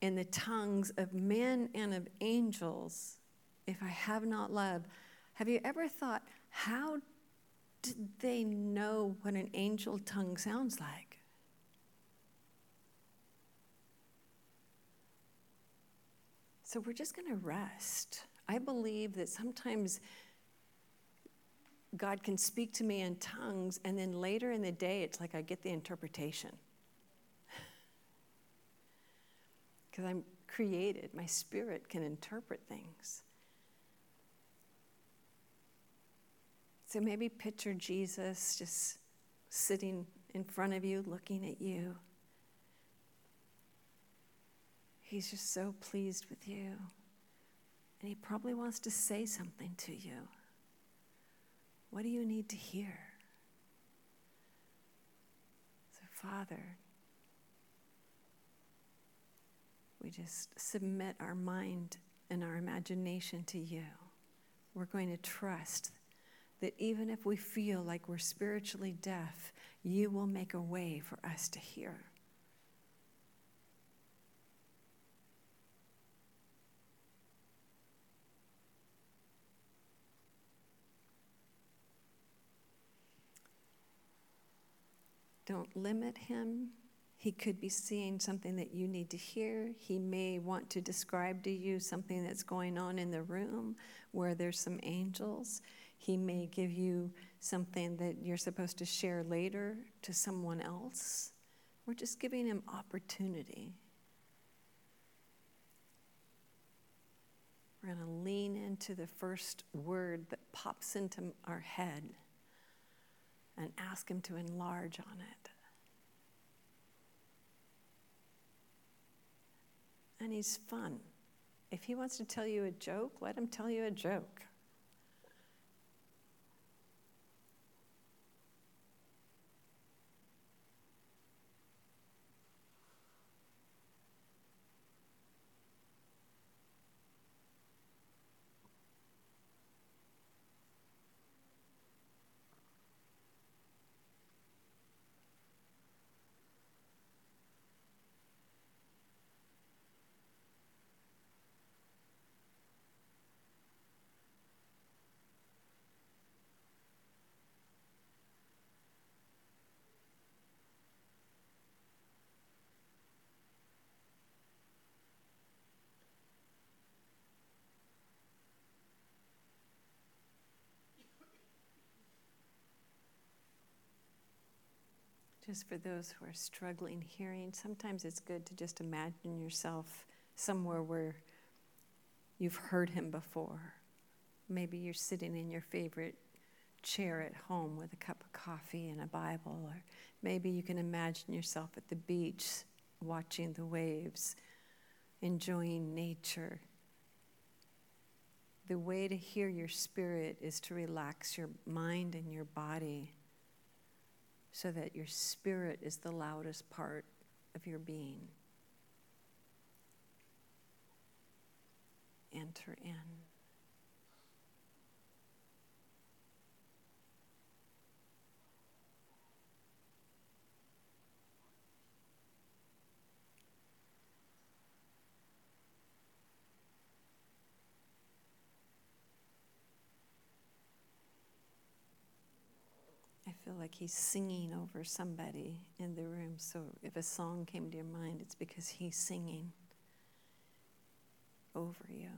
in the tongues of men and of angels, if I have not love, have you ever thought, how did they know what an angel tongue sounds like? So we're just going to rest. I believe that sometimes God can speak to me in tongues, and then later in the day, it's like I get the interpretation. Because I'm created, my spirit can interpret things. So maybe picture Jesus just sitting in front of you, looking at you. He's just so pleased with you. And he probably wants to say something to you. What do you need to hear? So, Father, we just submit our mind and our imagination to you. We're going to trust that even if we feel like we're spiritually deaf, you will make a way for us to hear. Don't limit him. He could be seeing something that you need to hear. He may want to describe to you something that's going on in the room where there's some angels. He may give you something that you're supposed to share later to someone else. We're just giving him opportunity. We're going to lean into the first word that pops into our head and ask him to enlarge on it. And he's fun. If he wants to tell you a joke, let him tell you a joke. Just for those who are struggling hearing, sometimes it's good to just imagine yourself somewhere where you've heard him before. Maybe you're sitting in your favorite chair at home with a cup of coffee and a Bible, or maybe you can imagine yourself at the beach watching the waves, enjoying nature. The way to hear your spirit is to relax your mind and your body so that your spirit is the loudest part of your being. Enter in. Feel like he's singing over somebody in the room. So if a song came to your mind, it's because he's singing over you.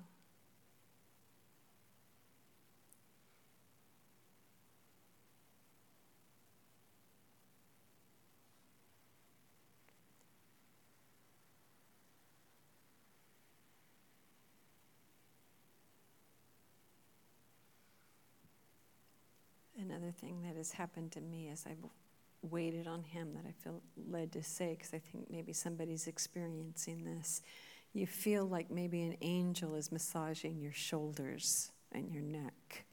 That has happened to me as I've waited on Him that I feel led to say, because I think maybe somebody's experiencing this. You feel like maybe an angel is massaging your shoulders and your neck.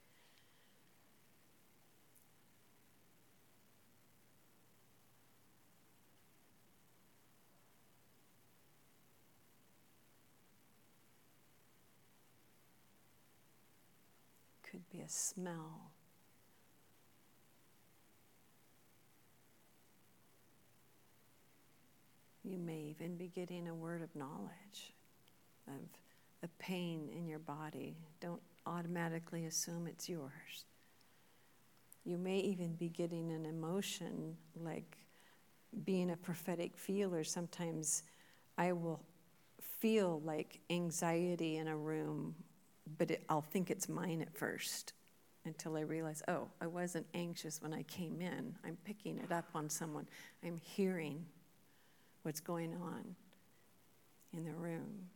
Could be a smell. You may even be getting a word of knowledge of a pain in your body. Don't automatically assume it's yours. You may even be getting an emotion like being a prophetic feeler. Sometimes I will feel like anxiety in a room, but it, I'll think it's mine at first until I realize, oh, I wasn't anxious when I came in. I'm picking it up on someone, I'm hearing what's going on in the room.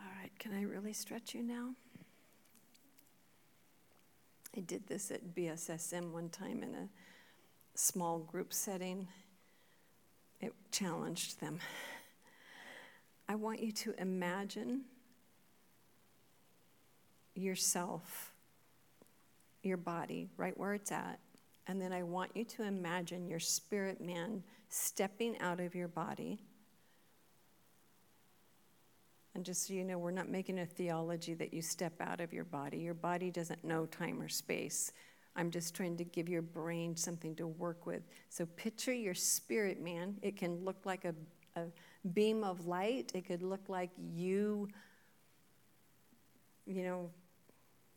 All right, can I really stretch you now? I did this at BSSM one time in a small group setting. It challenged them. I want you to imagine yourself, your body, right where it's at. And then I want you to imagine your spirit man stepping out of your body And just so you know, we're not making a theology that you step out of your body. Your body doesn't know time or space. I'm just trying to give your brain something to work with. So picture your spirit, man. It can look like a, a beam of light, it could look like you, you know,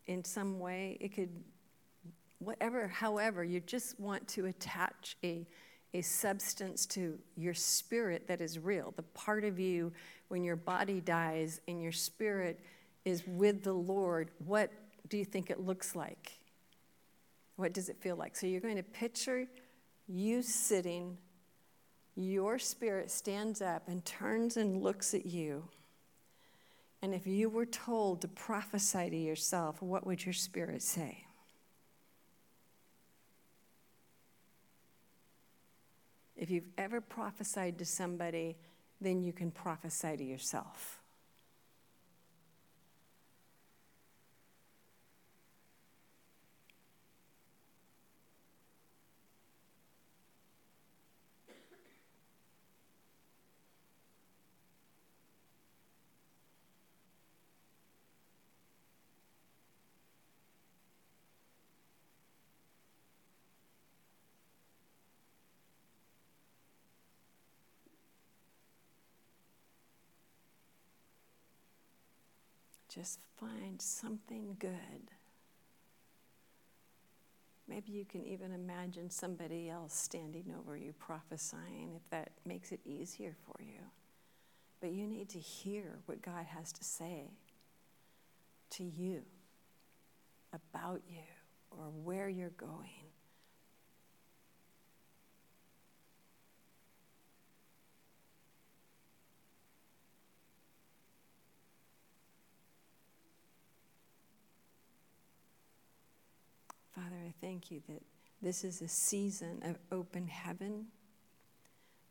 in some way. It could, whatever, however, you just want to attach a, a substance to your spirit that is real, the part of you when your body dies and your spirit is with the Lord. What do you think it looks like? What does it feel like? So you're going to picture you sitting, your spirit stands up and turns and looks at you. And if you were told to prophesy to yourself, what would your spirit say? If you've ever prophesied to somebody, then you can prophesy to yourself. Just find something good. Maybe you can even imagine somebody else standing over you prophesying if that makes it easier for you. But you need to hear what God has to say to you about you or where you're going. Father, I thank you that this is a season of open heaven,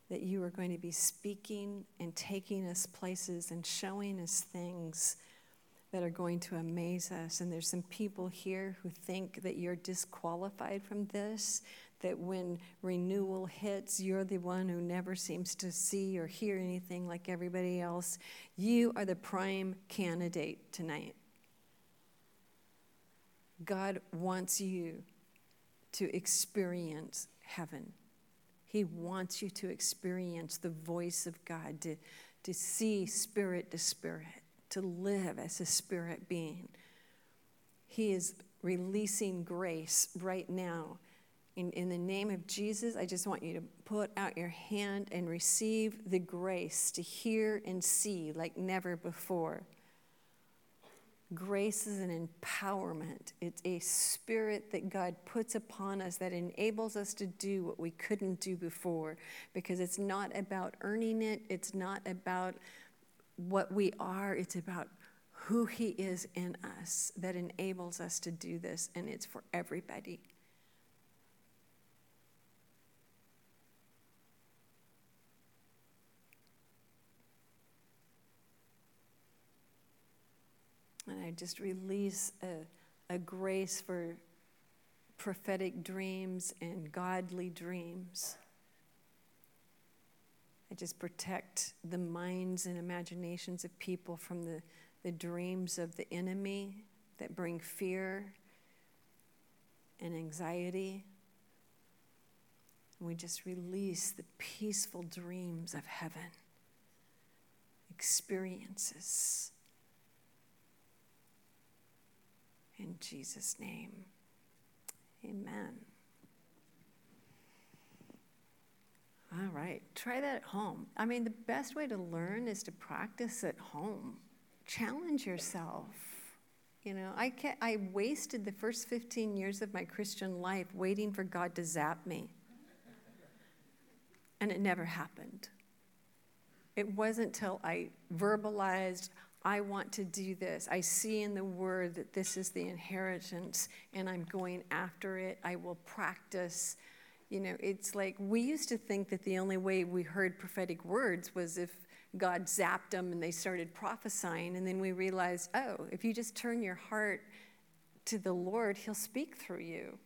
that you are going to be speaking and taking us places and showing us things that are going to amaze us. And there's some people here who think that you're disqualified from this, that when renewal hits, you're the one who never seems to see or hear anything like everybody else. You are the prime candidate tonight. God wants you to experience heaven. He wants you to experience the voice of God, to, to see spirit to spirit, to live as a spirit being. He is releasing grace right now. In, in the name of Jesus, I just want you to put out your hand and receive the grace to hear and see like never before. Grace is an empowerment. It's a spirit that God puts upon us that enables us to do what we couldn't do before because it's not about earning it, it's not about what we are, it's about who He is in us that enables us to do this, and it's for everybody. And I just release a, a grace for prophetic dreams and godly dreams. I just protect the minds and imaginations of people from the, the dreams of the enemy that bring fear and anxiety. And we just release the peaceful dreams of heaven, experiences In Jesus' name, amen. All right, try that at home. I mean, the best way to learn is to practice at home. Challenge yourself. You know, I, I wasted the first 15 years of my Christian life waiting for God to zap me. And it never happened. It wasn't till I verbalized, I want to do this. I see in the word that this is the inheritance and I'm going after it. I will practice. You know, it's like we used to think that the only way we heard prophetic words was if God zapped them and they started prophesying. And then we realized, oh, if you just turn your heart to the Lord, He'll speak through you.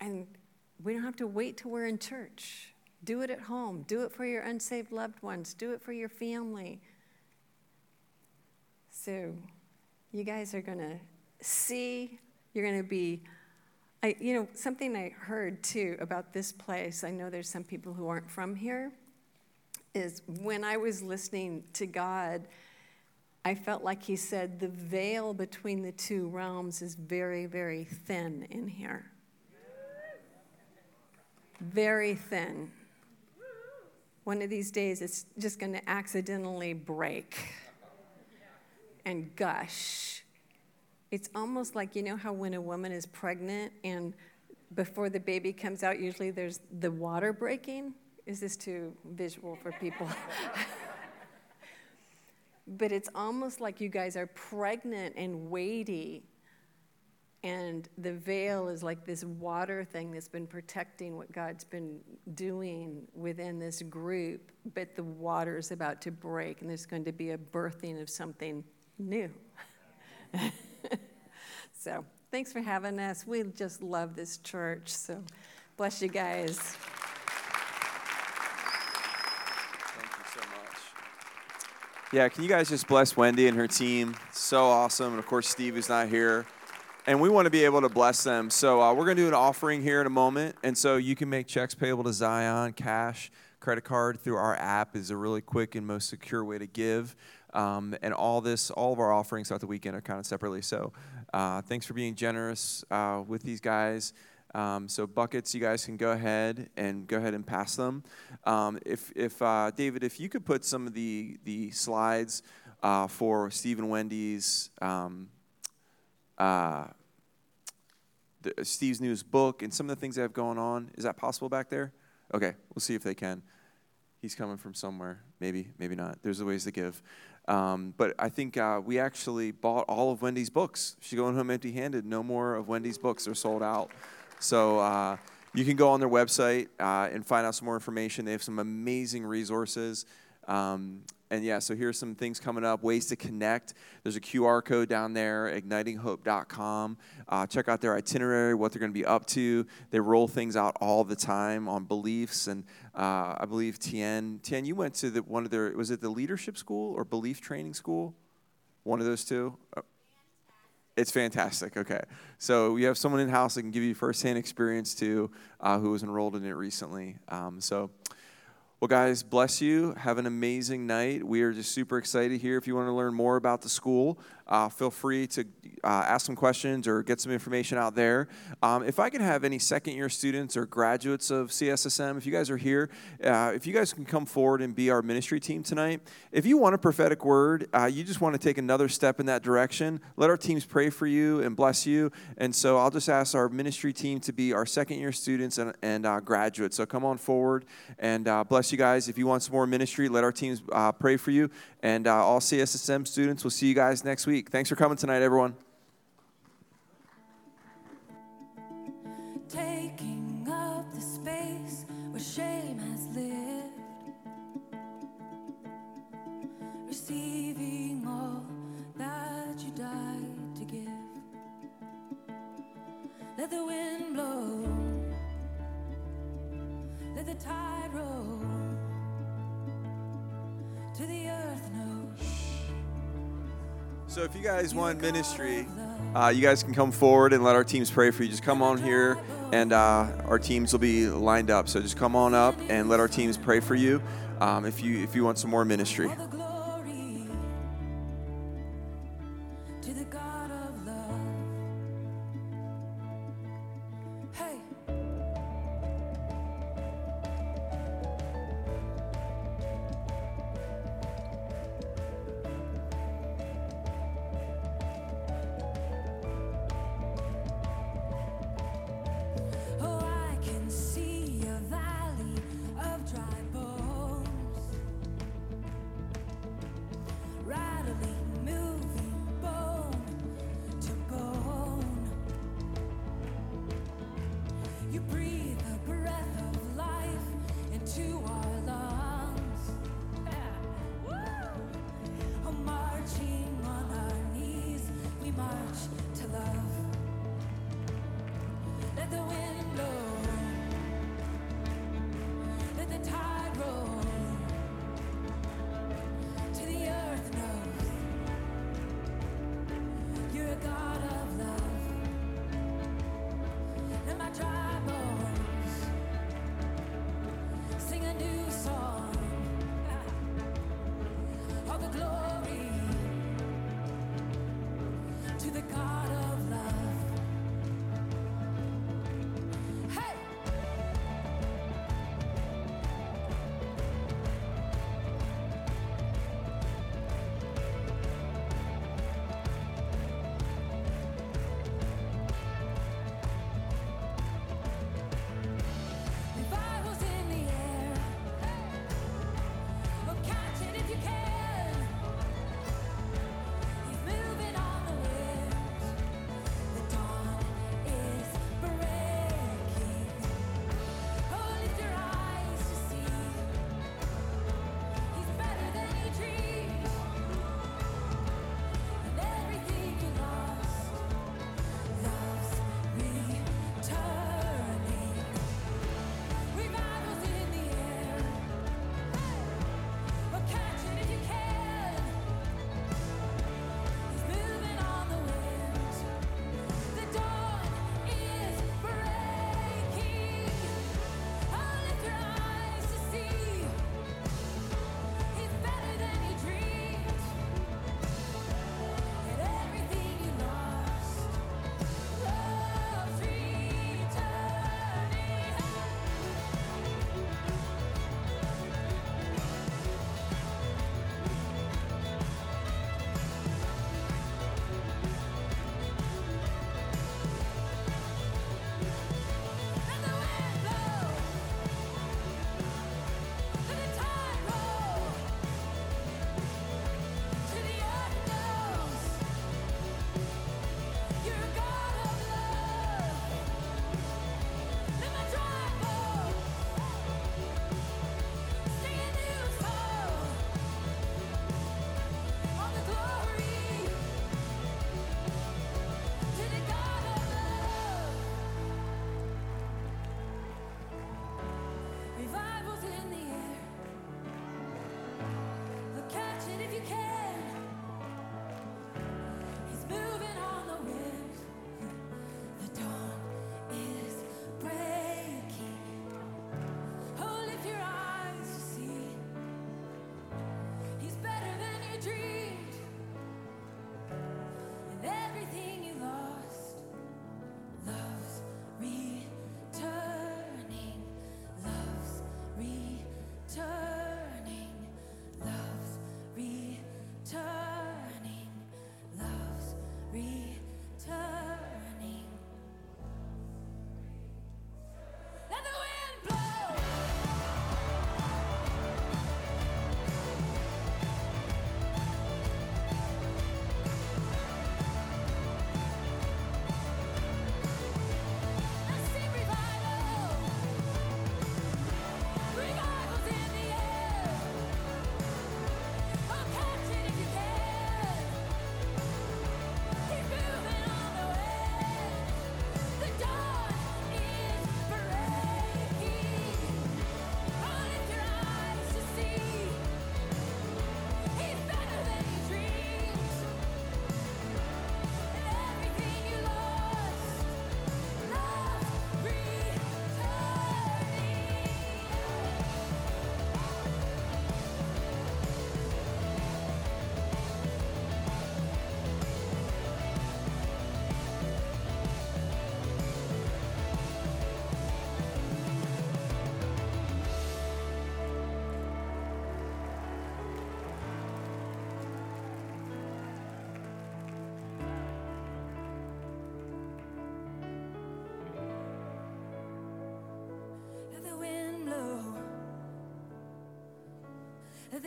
And we don't have to wait till we're in church. Do it at home. Do it for your unsaved loved ones. Do it for your family So, you guys are going to see, you're going to be. I, you know, something I heard too about this place, I know there's some people who aren't from here, is when I was listening to God, I felt like He said the veil between the two realms is very, very thin in here. Very thin. One of these days, it's just going to accidentally break and gush. It's almost like, you know, how when a woman is pregnant and before the baby comes out, usually there's the water breaking? Is this too visual for people? but it's almost like you guys are pregnant and weighty, and the veil is like this water thing that's been protecting what God's been doing within this group, but the water is about to break, and there's going to be a birthing of something new. so, thanks for having us. We just love this church. So, bless you guys. Thank you so much. Yeah, can you guys just bless Wendy and her team? So awesome. And of course, Steve is not here. And we want to be able to bless them. So uh, we're going to do an offering here in a moment. And so you can make checks payable to Zion, cash, credit card through our app is a really quick and most secure way to give. Um, and all this, all of our offerings throughout the weekend are counted separately. So uh, thanks for being generous uh, with these guys. Um, so buckets, you guys can go ahead and go ahead and pass them. Um, if, if uh, David, if you could put some of the the slides uh, for Steve and Wendy's. Um, uh, Steve's newest book and some of the things they have going on. Is that possible back there? Okay, we'll see if they can. He's coming from somewhere. Maybe, maybe not. There's a ways to give. Um, but I think uh, we actually bought all of Wendy's books. She's going home empty handed. No more of Wendy's books. They're sold out. So uh, you can go on their website uh, and find out some more information. They have some amazing resources. Um, and yeah, so here's some things coming up, ways to connect. There's a QR code down there, ignitinghope.com. Uh, check out their itinerary, what they're going to be up to. They roll things out all the time on beliefs. And uh, I believe Tien, Tien, you went to the, one of their, was it the leadership school or belief training school? One of those two? Uh, it's fantastic. Okay. So we have someone in house that can give you firsthand experience too, uh, who was enrolled in it recently. Um, so, well, guys, bless you. Have an amazing night. We are just super excited here. If you want to learn more about the school, uh, feel free to uh, ask some questions or get some information out there. Um, if I can have any second year students or graduates of CSSM, if you guys are here, uh, if you guys can come forward and be our ministry team tonight. If you want a prophetic word, uh, you just want to take another step in that direction, let our teams pray for you and bless you. And so I'll just ask our ministry team to be our second year students and, and uh, graduates. So come on forward and uh, bless you guys. If you want some more ministry, let our teams pray for you. And all CSSM students, we'll see you guys next week week. Thanks for coming tonight, everyone. Taking up the space where shame has lived, receiving all that you died to give. Let the wind blow, let the tide roll to the earth. So if you guys want ministry, uh, you guys can come forward and let our teams pray for you. Just come on here, and uh, our teams will be lined up. So just come on up and let our teams pray for you um, if you if you want some more ministry.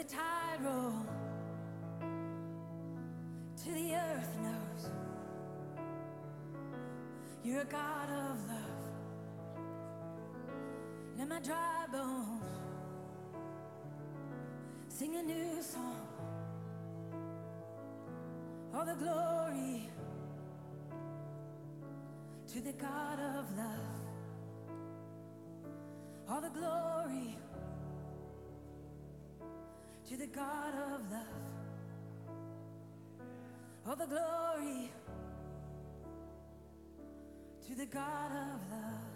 Tide roll, to the earth knows you're a God of love. Let my dry bones sing a new song. All the glory to the God of love. All the glory to the God of love. All the glory to the God of love.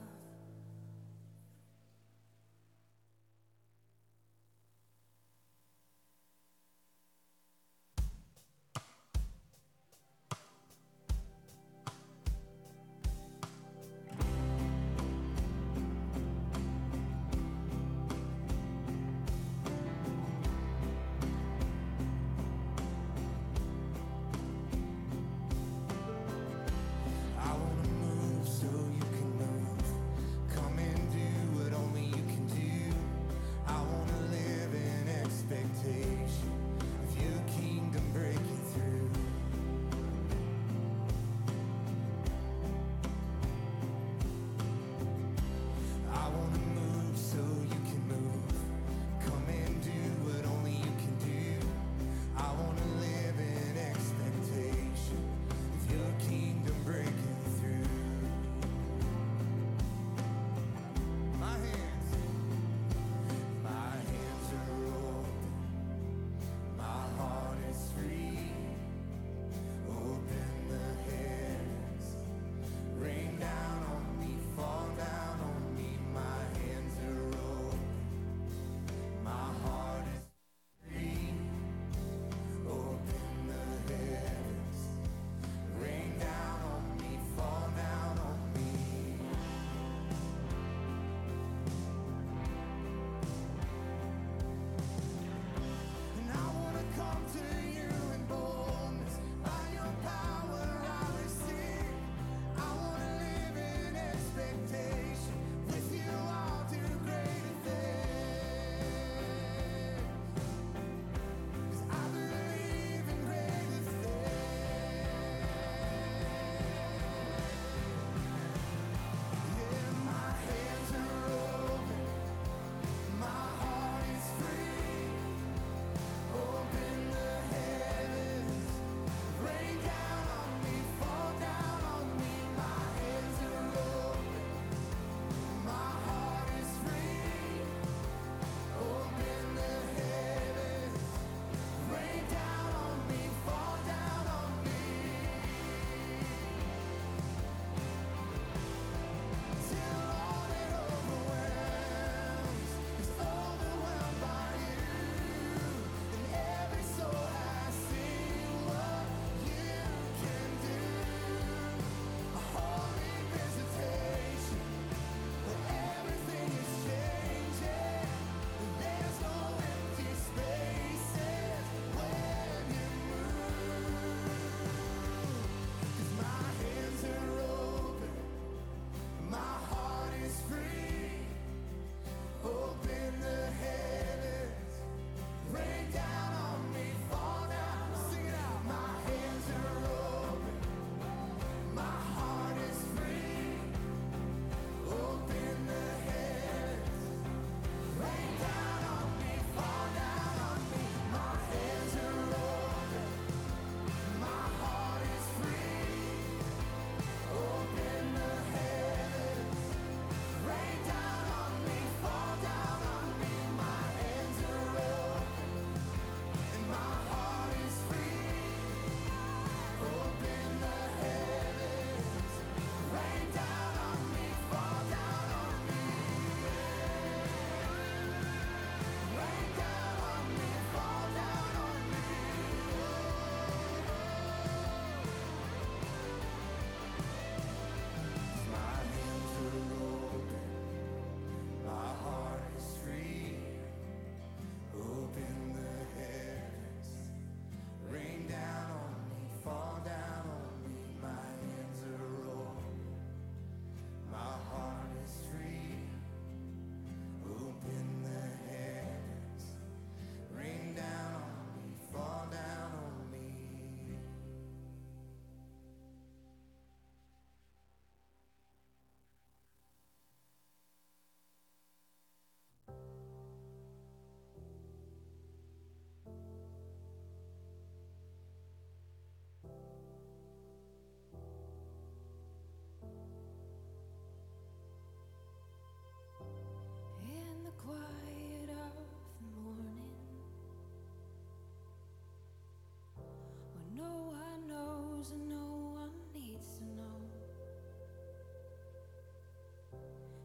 and no one needs to know.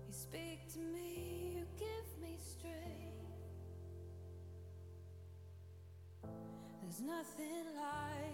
You speak to me, you give me strength. There's nothing like.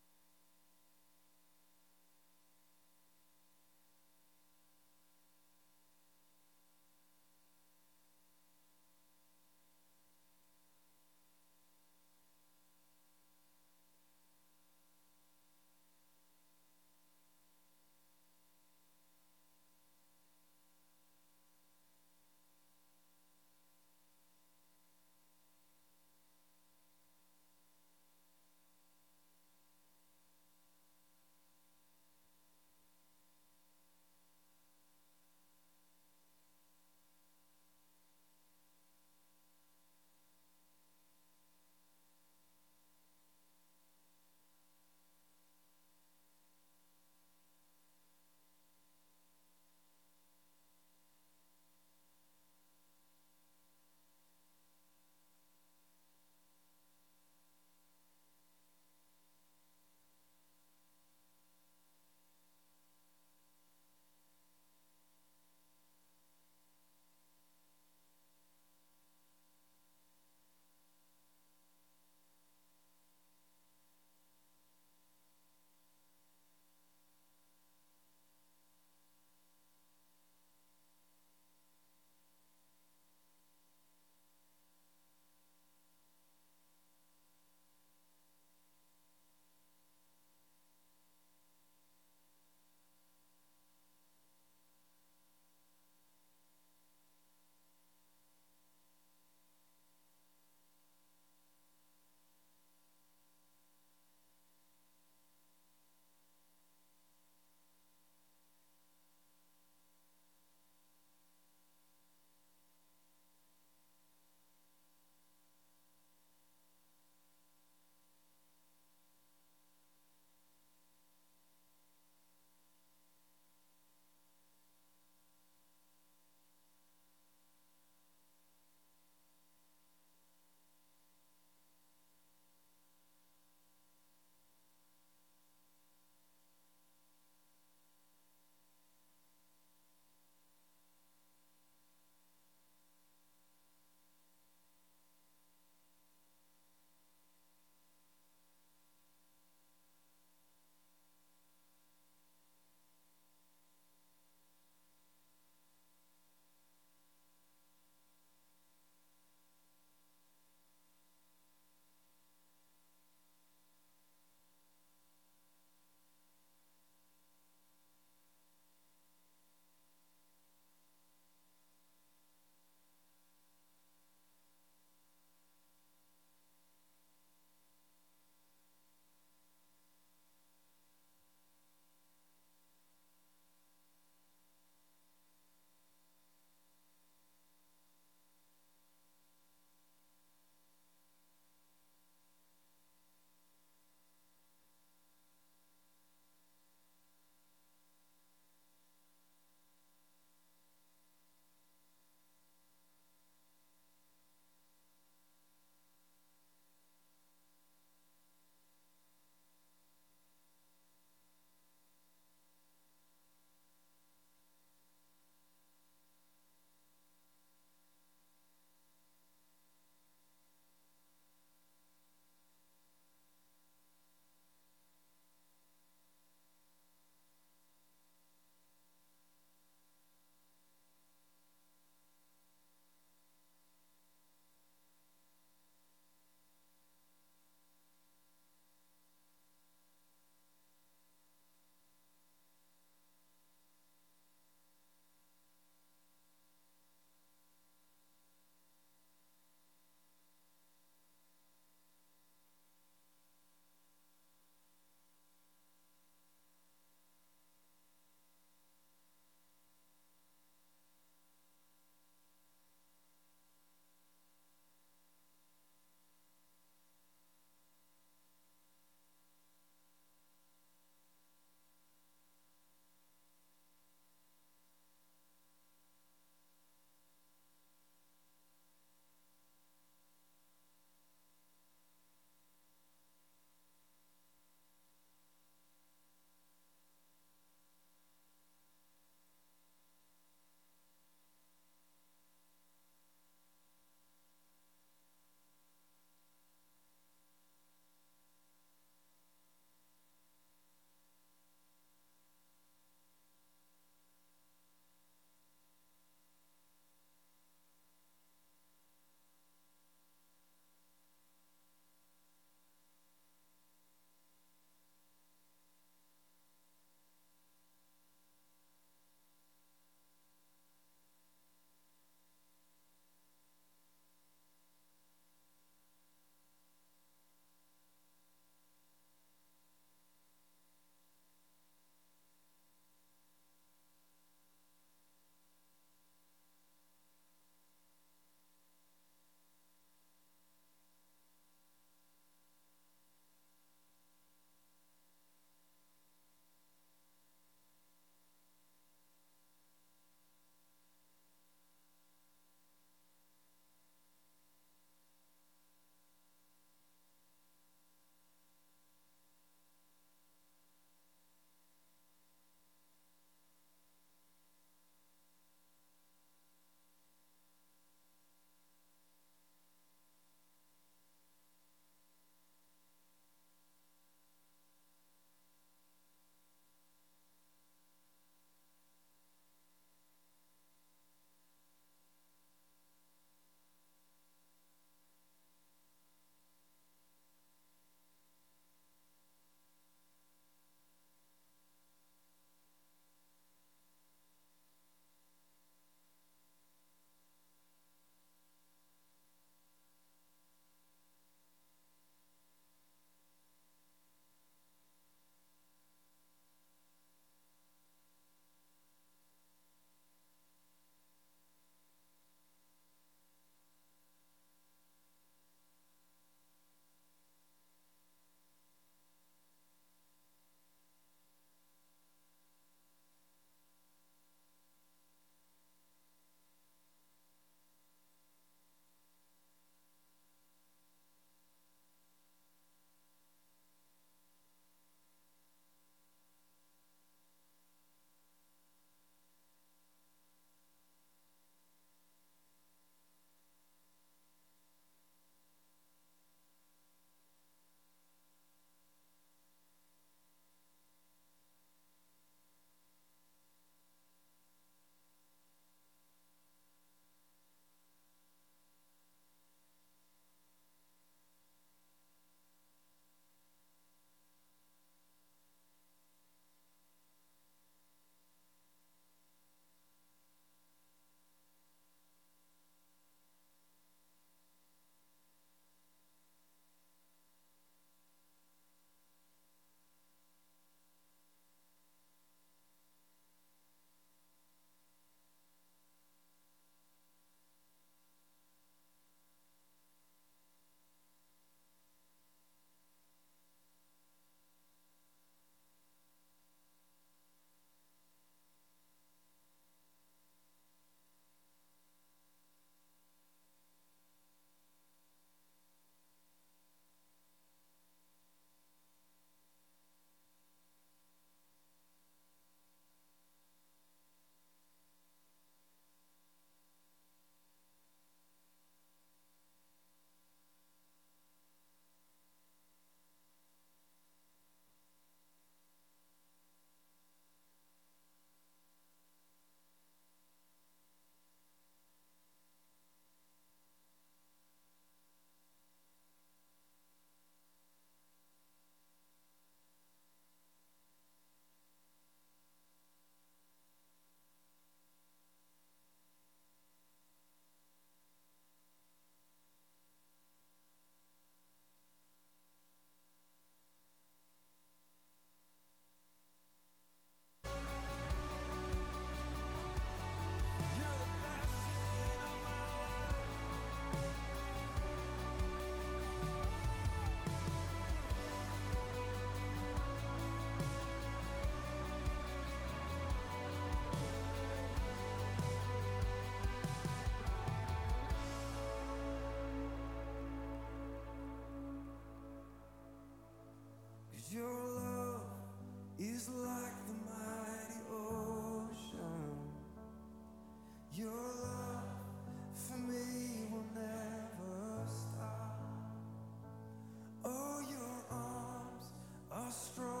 strong.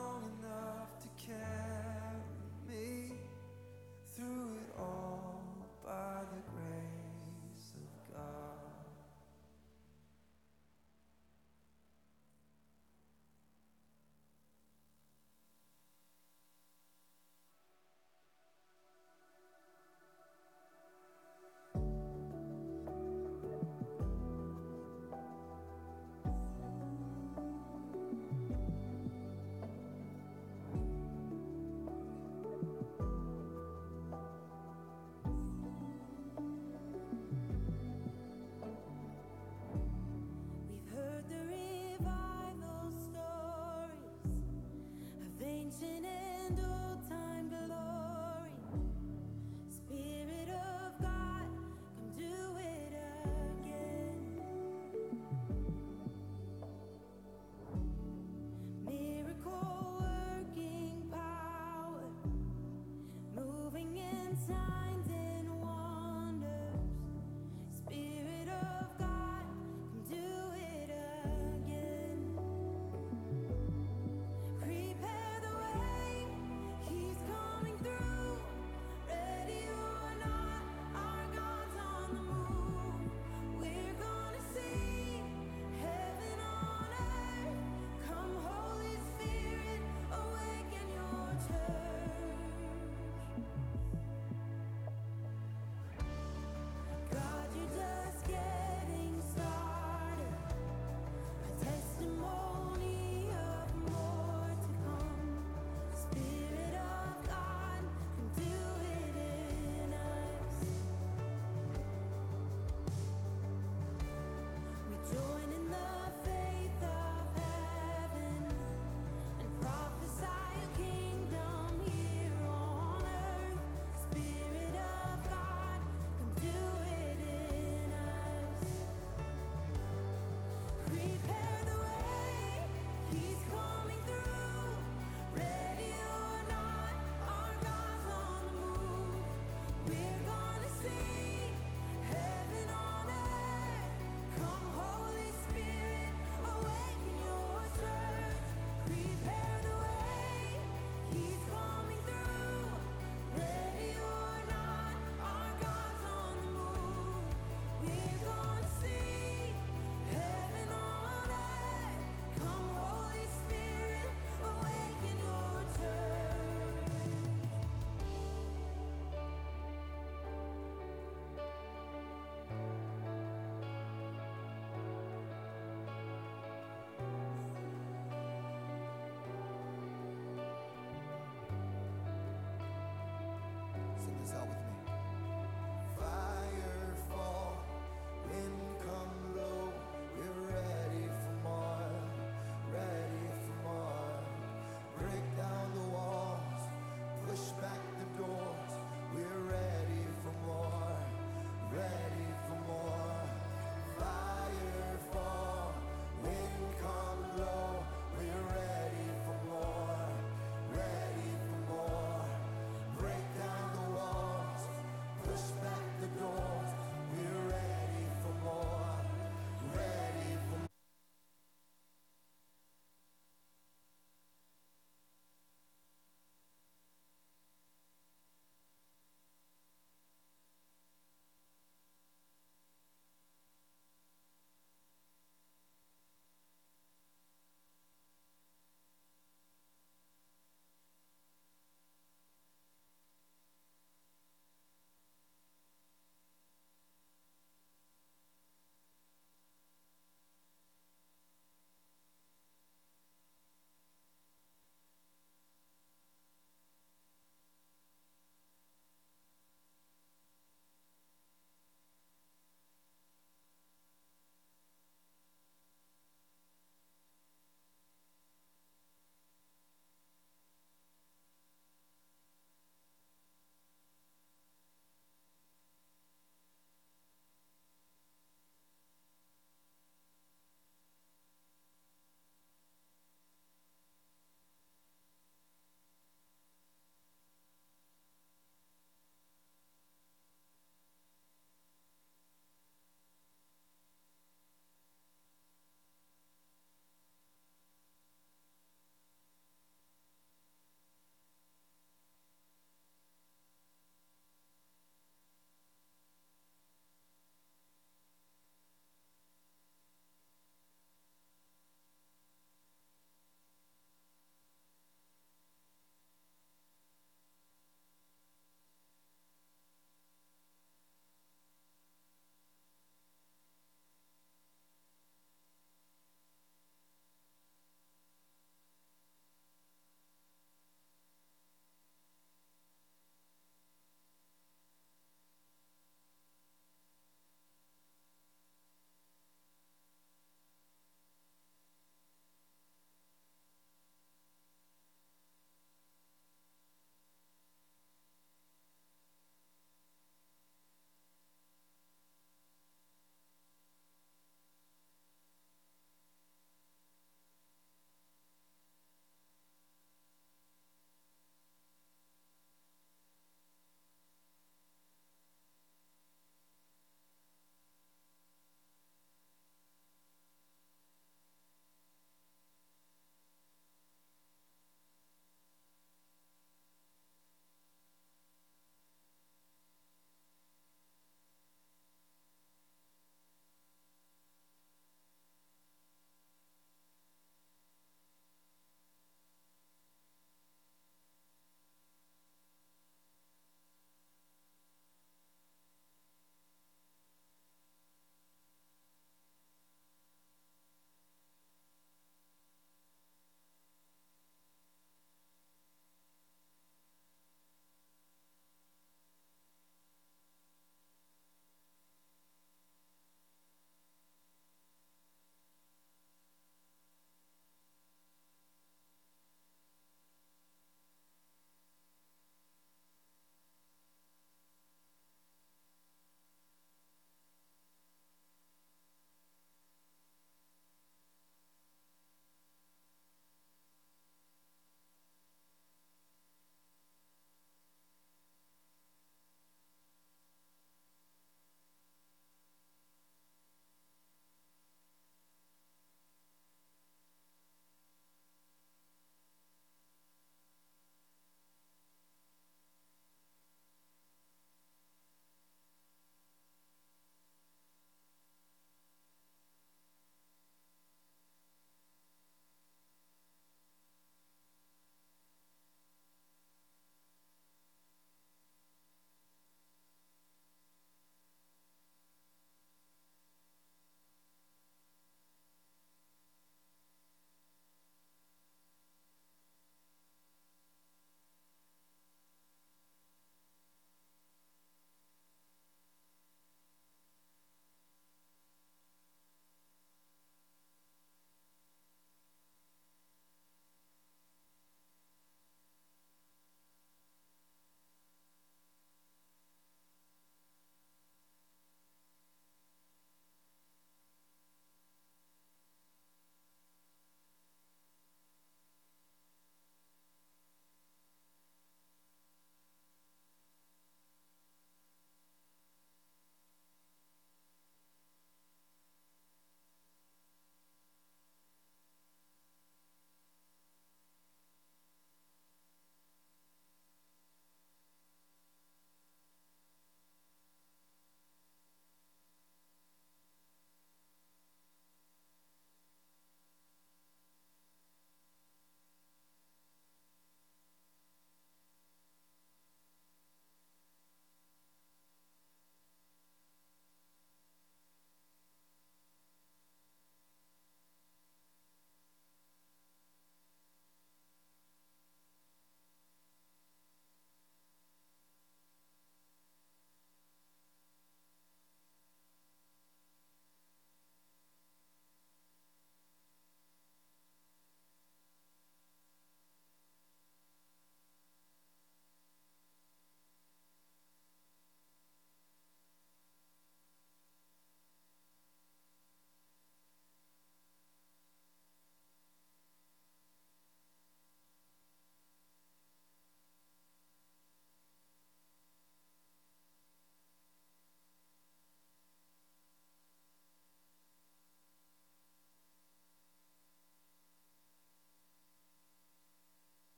desire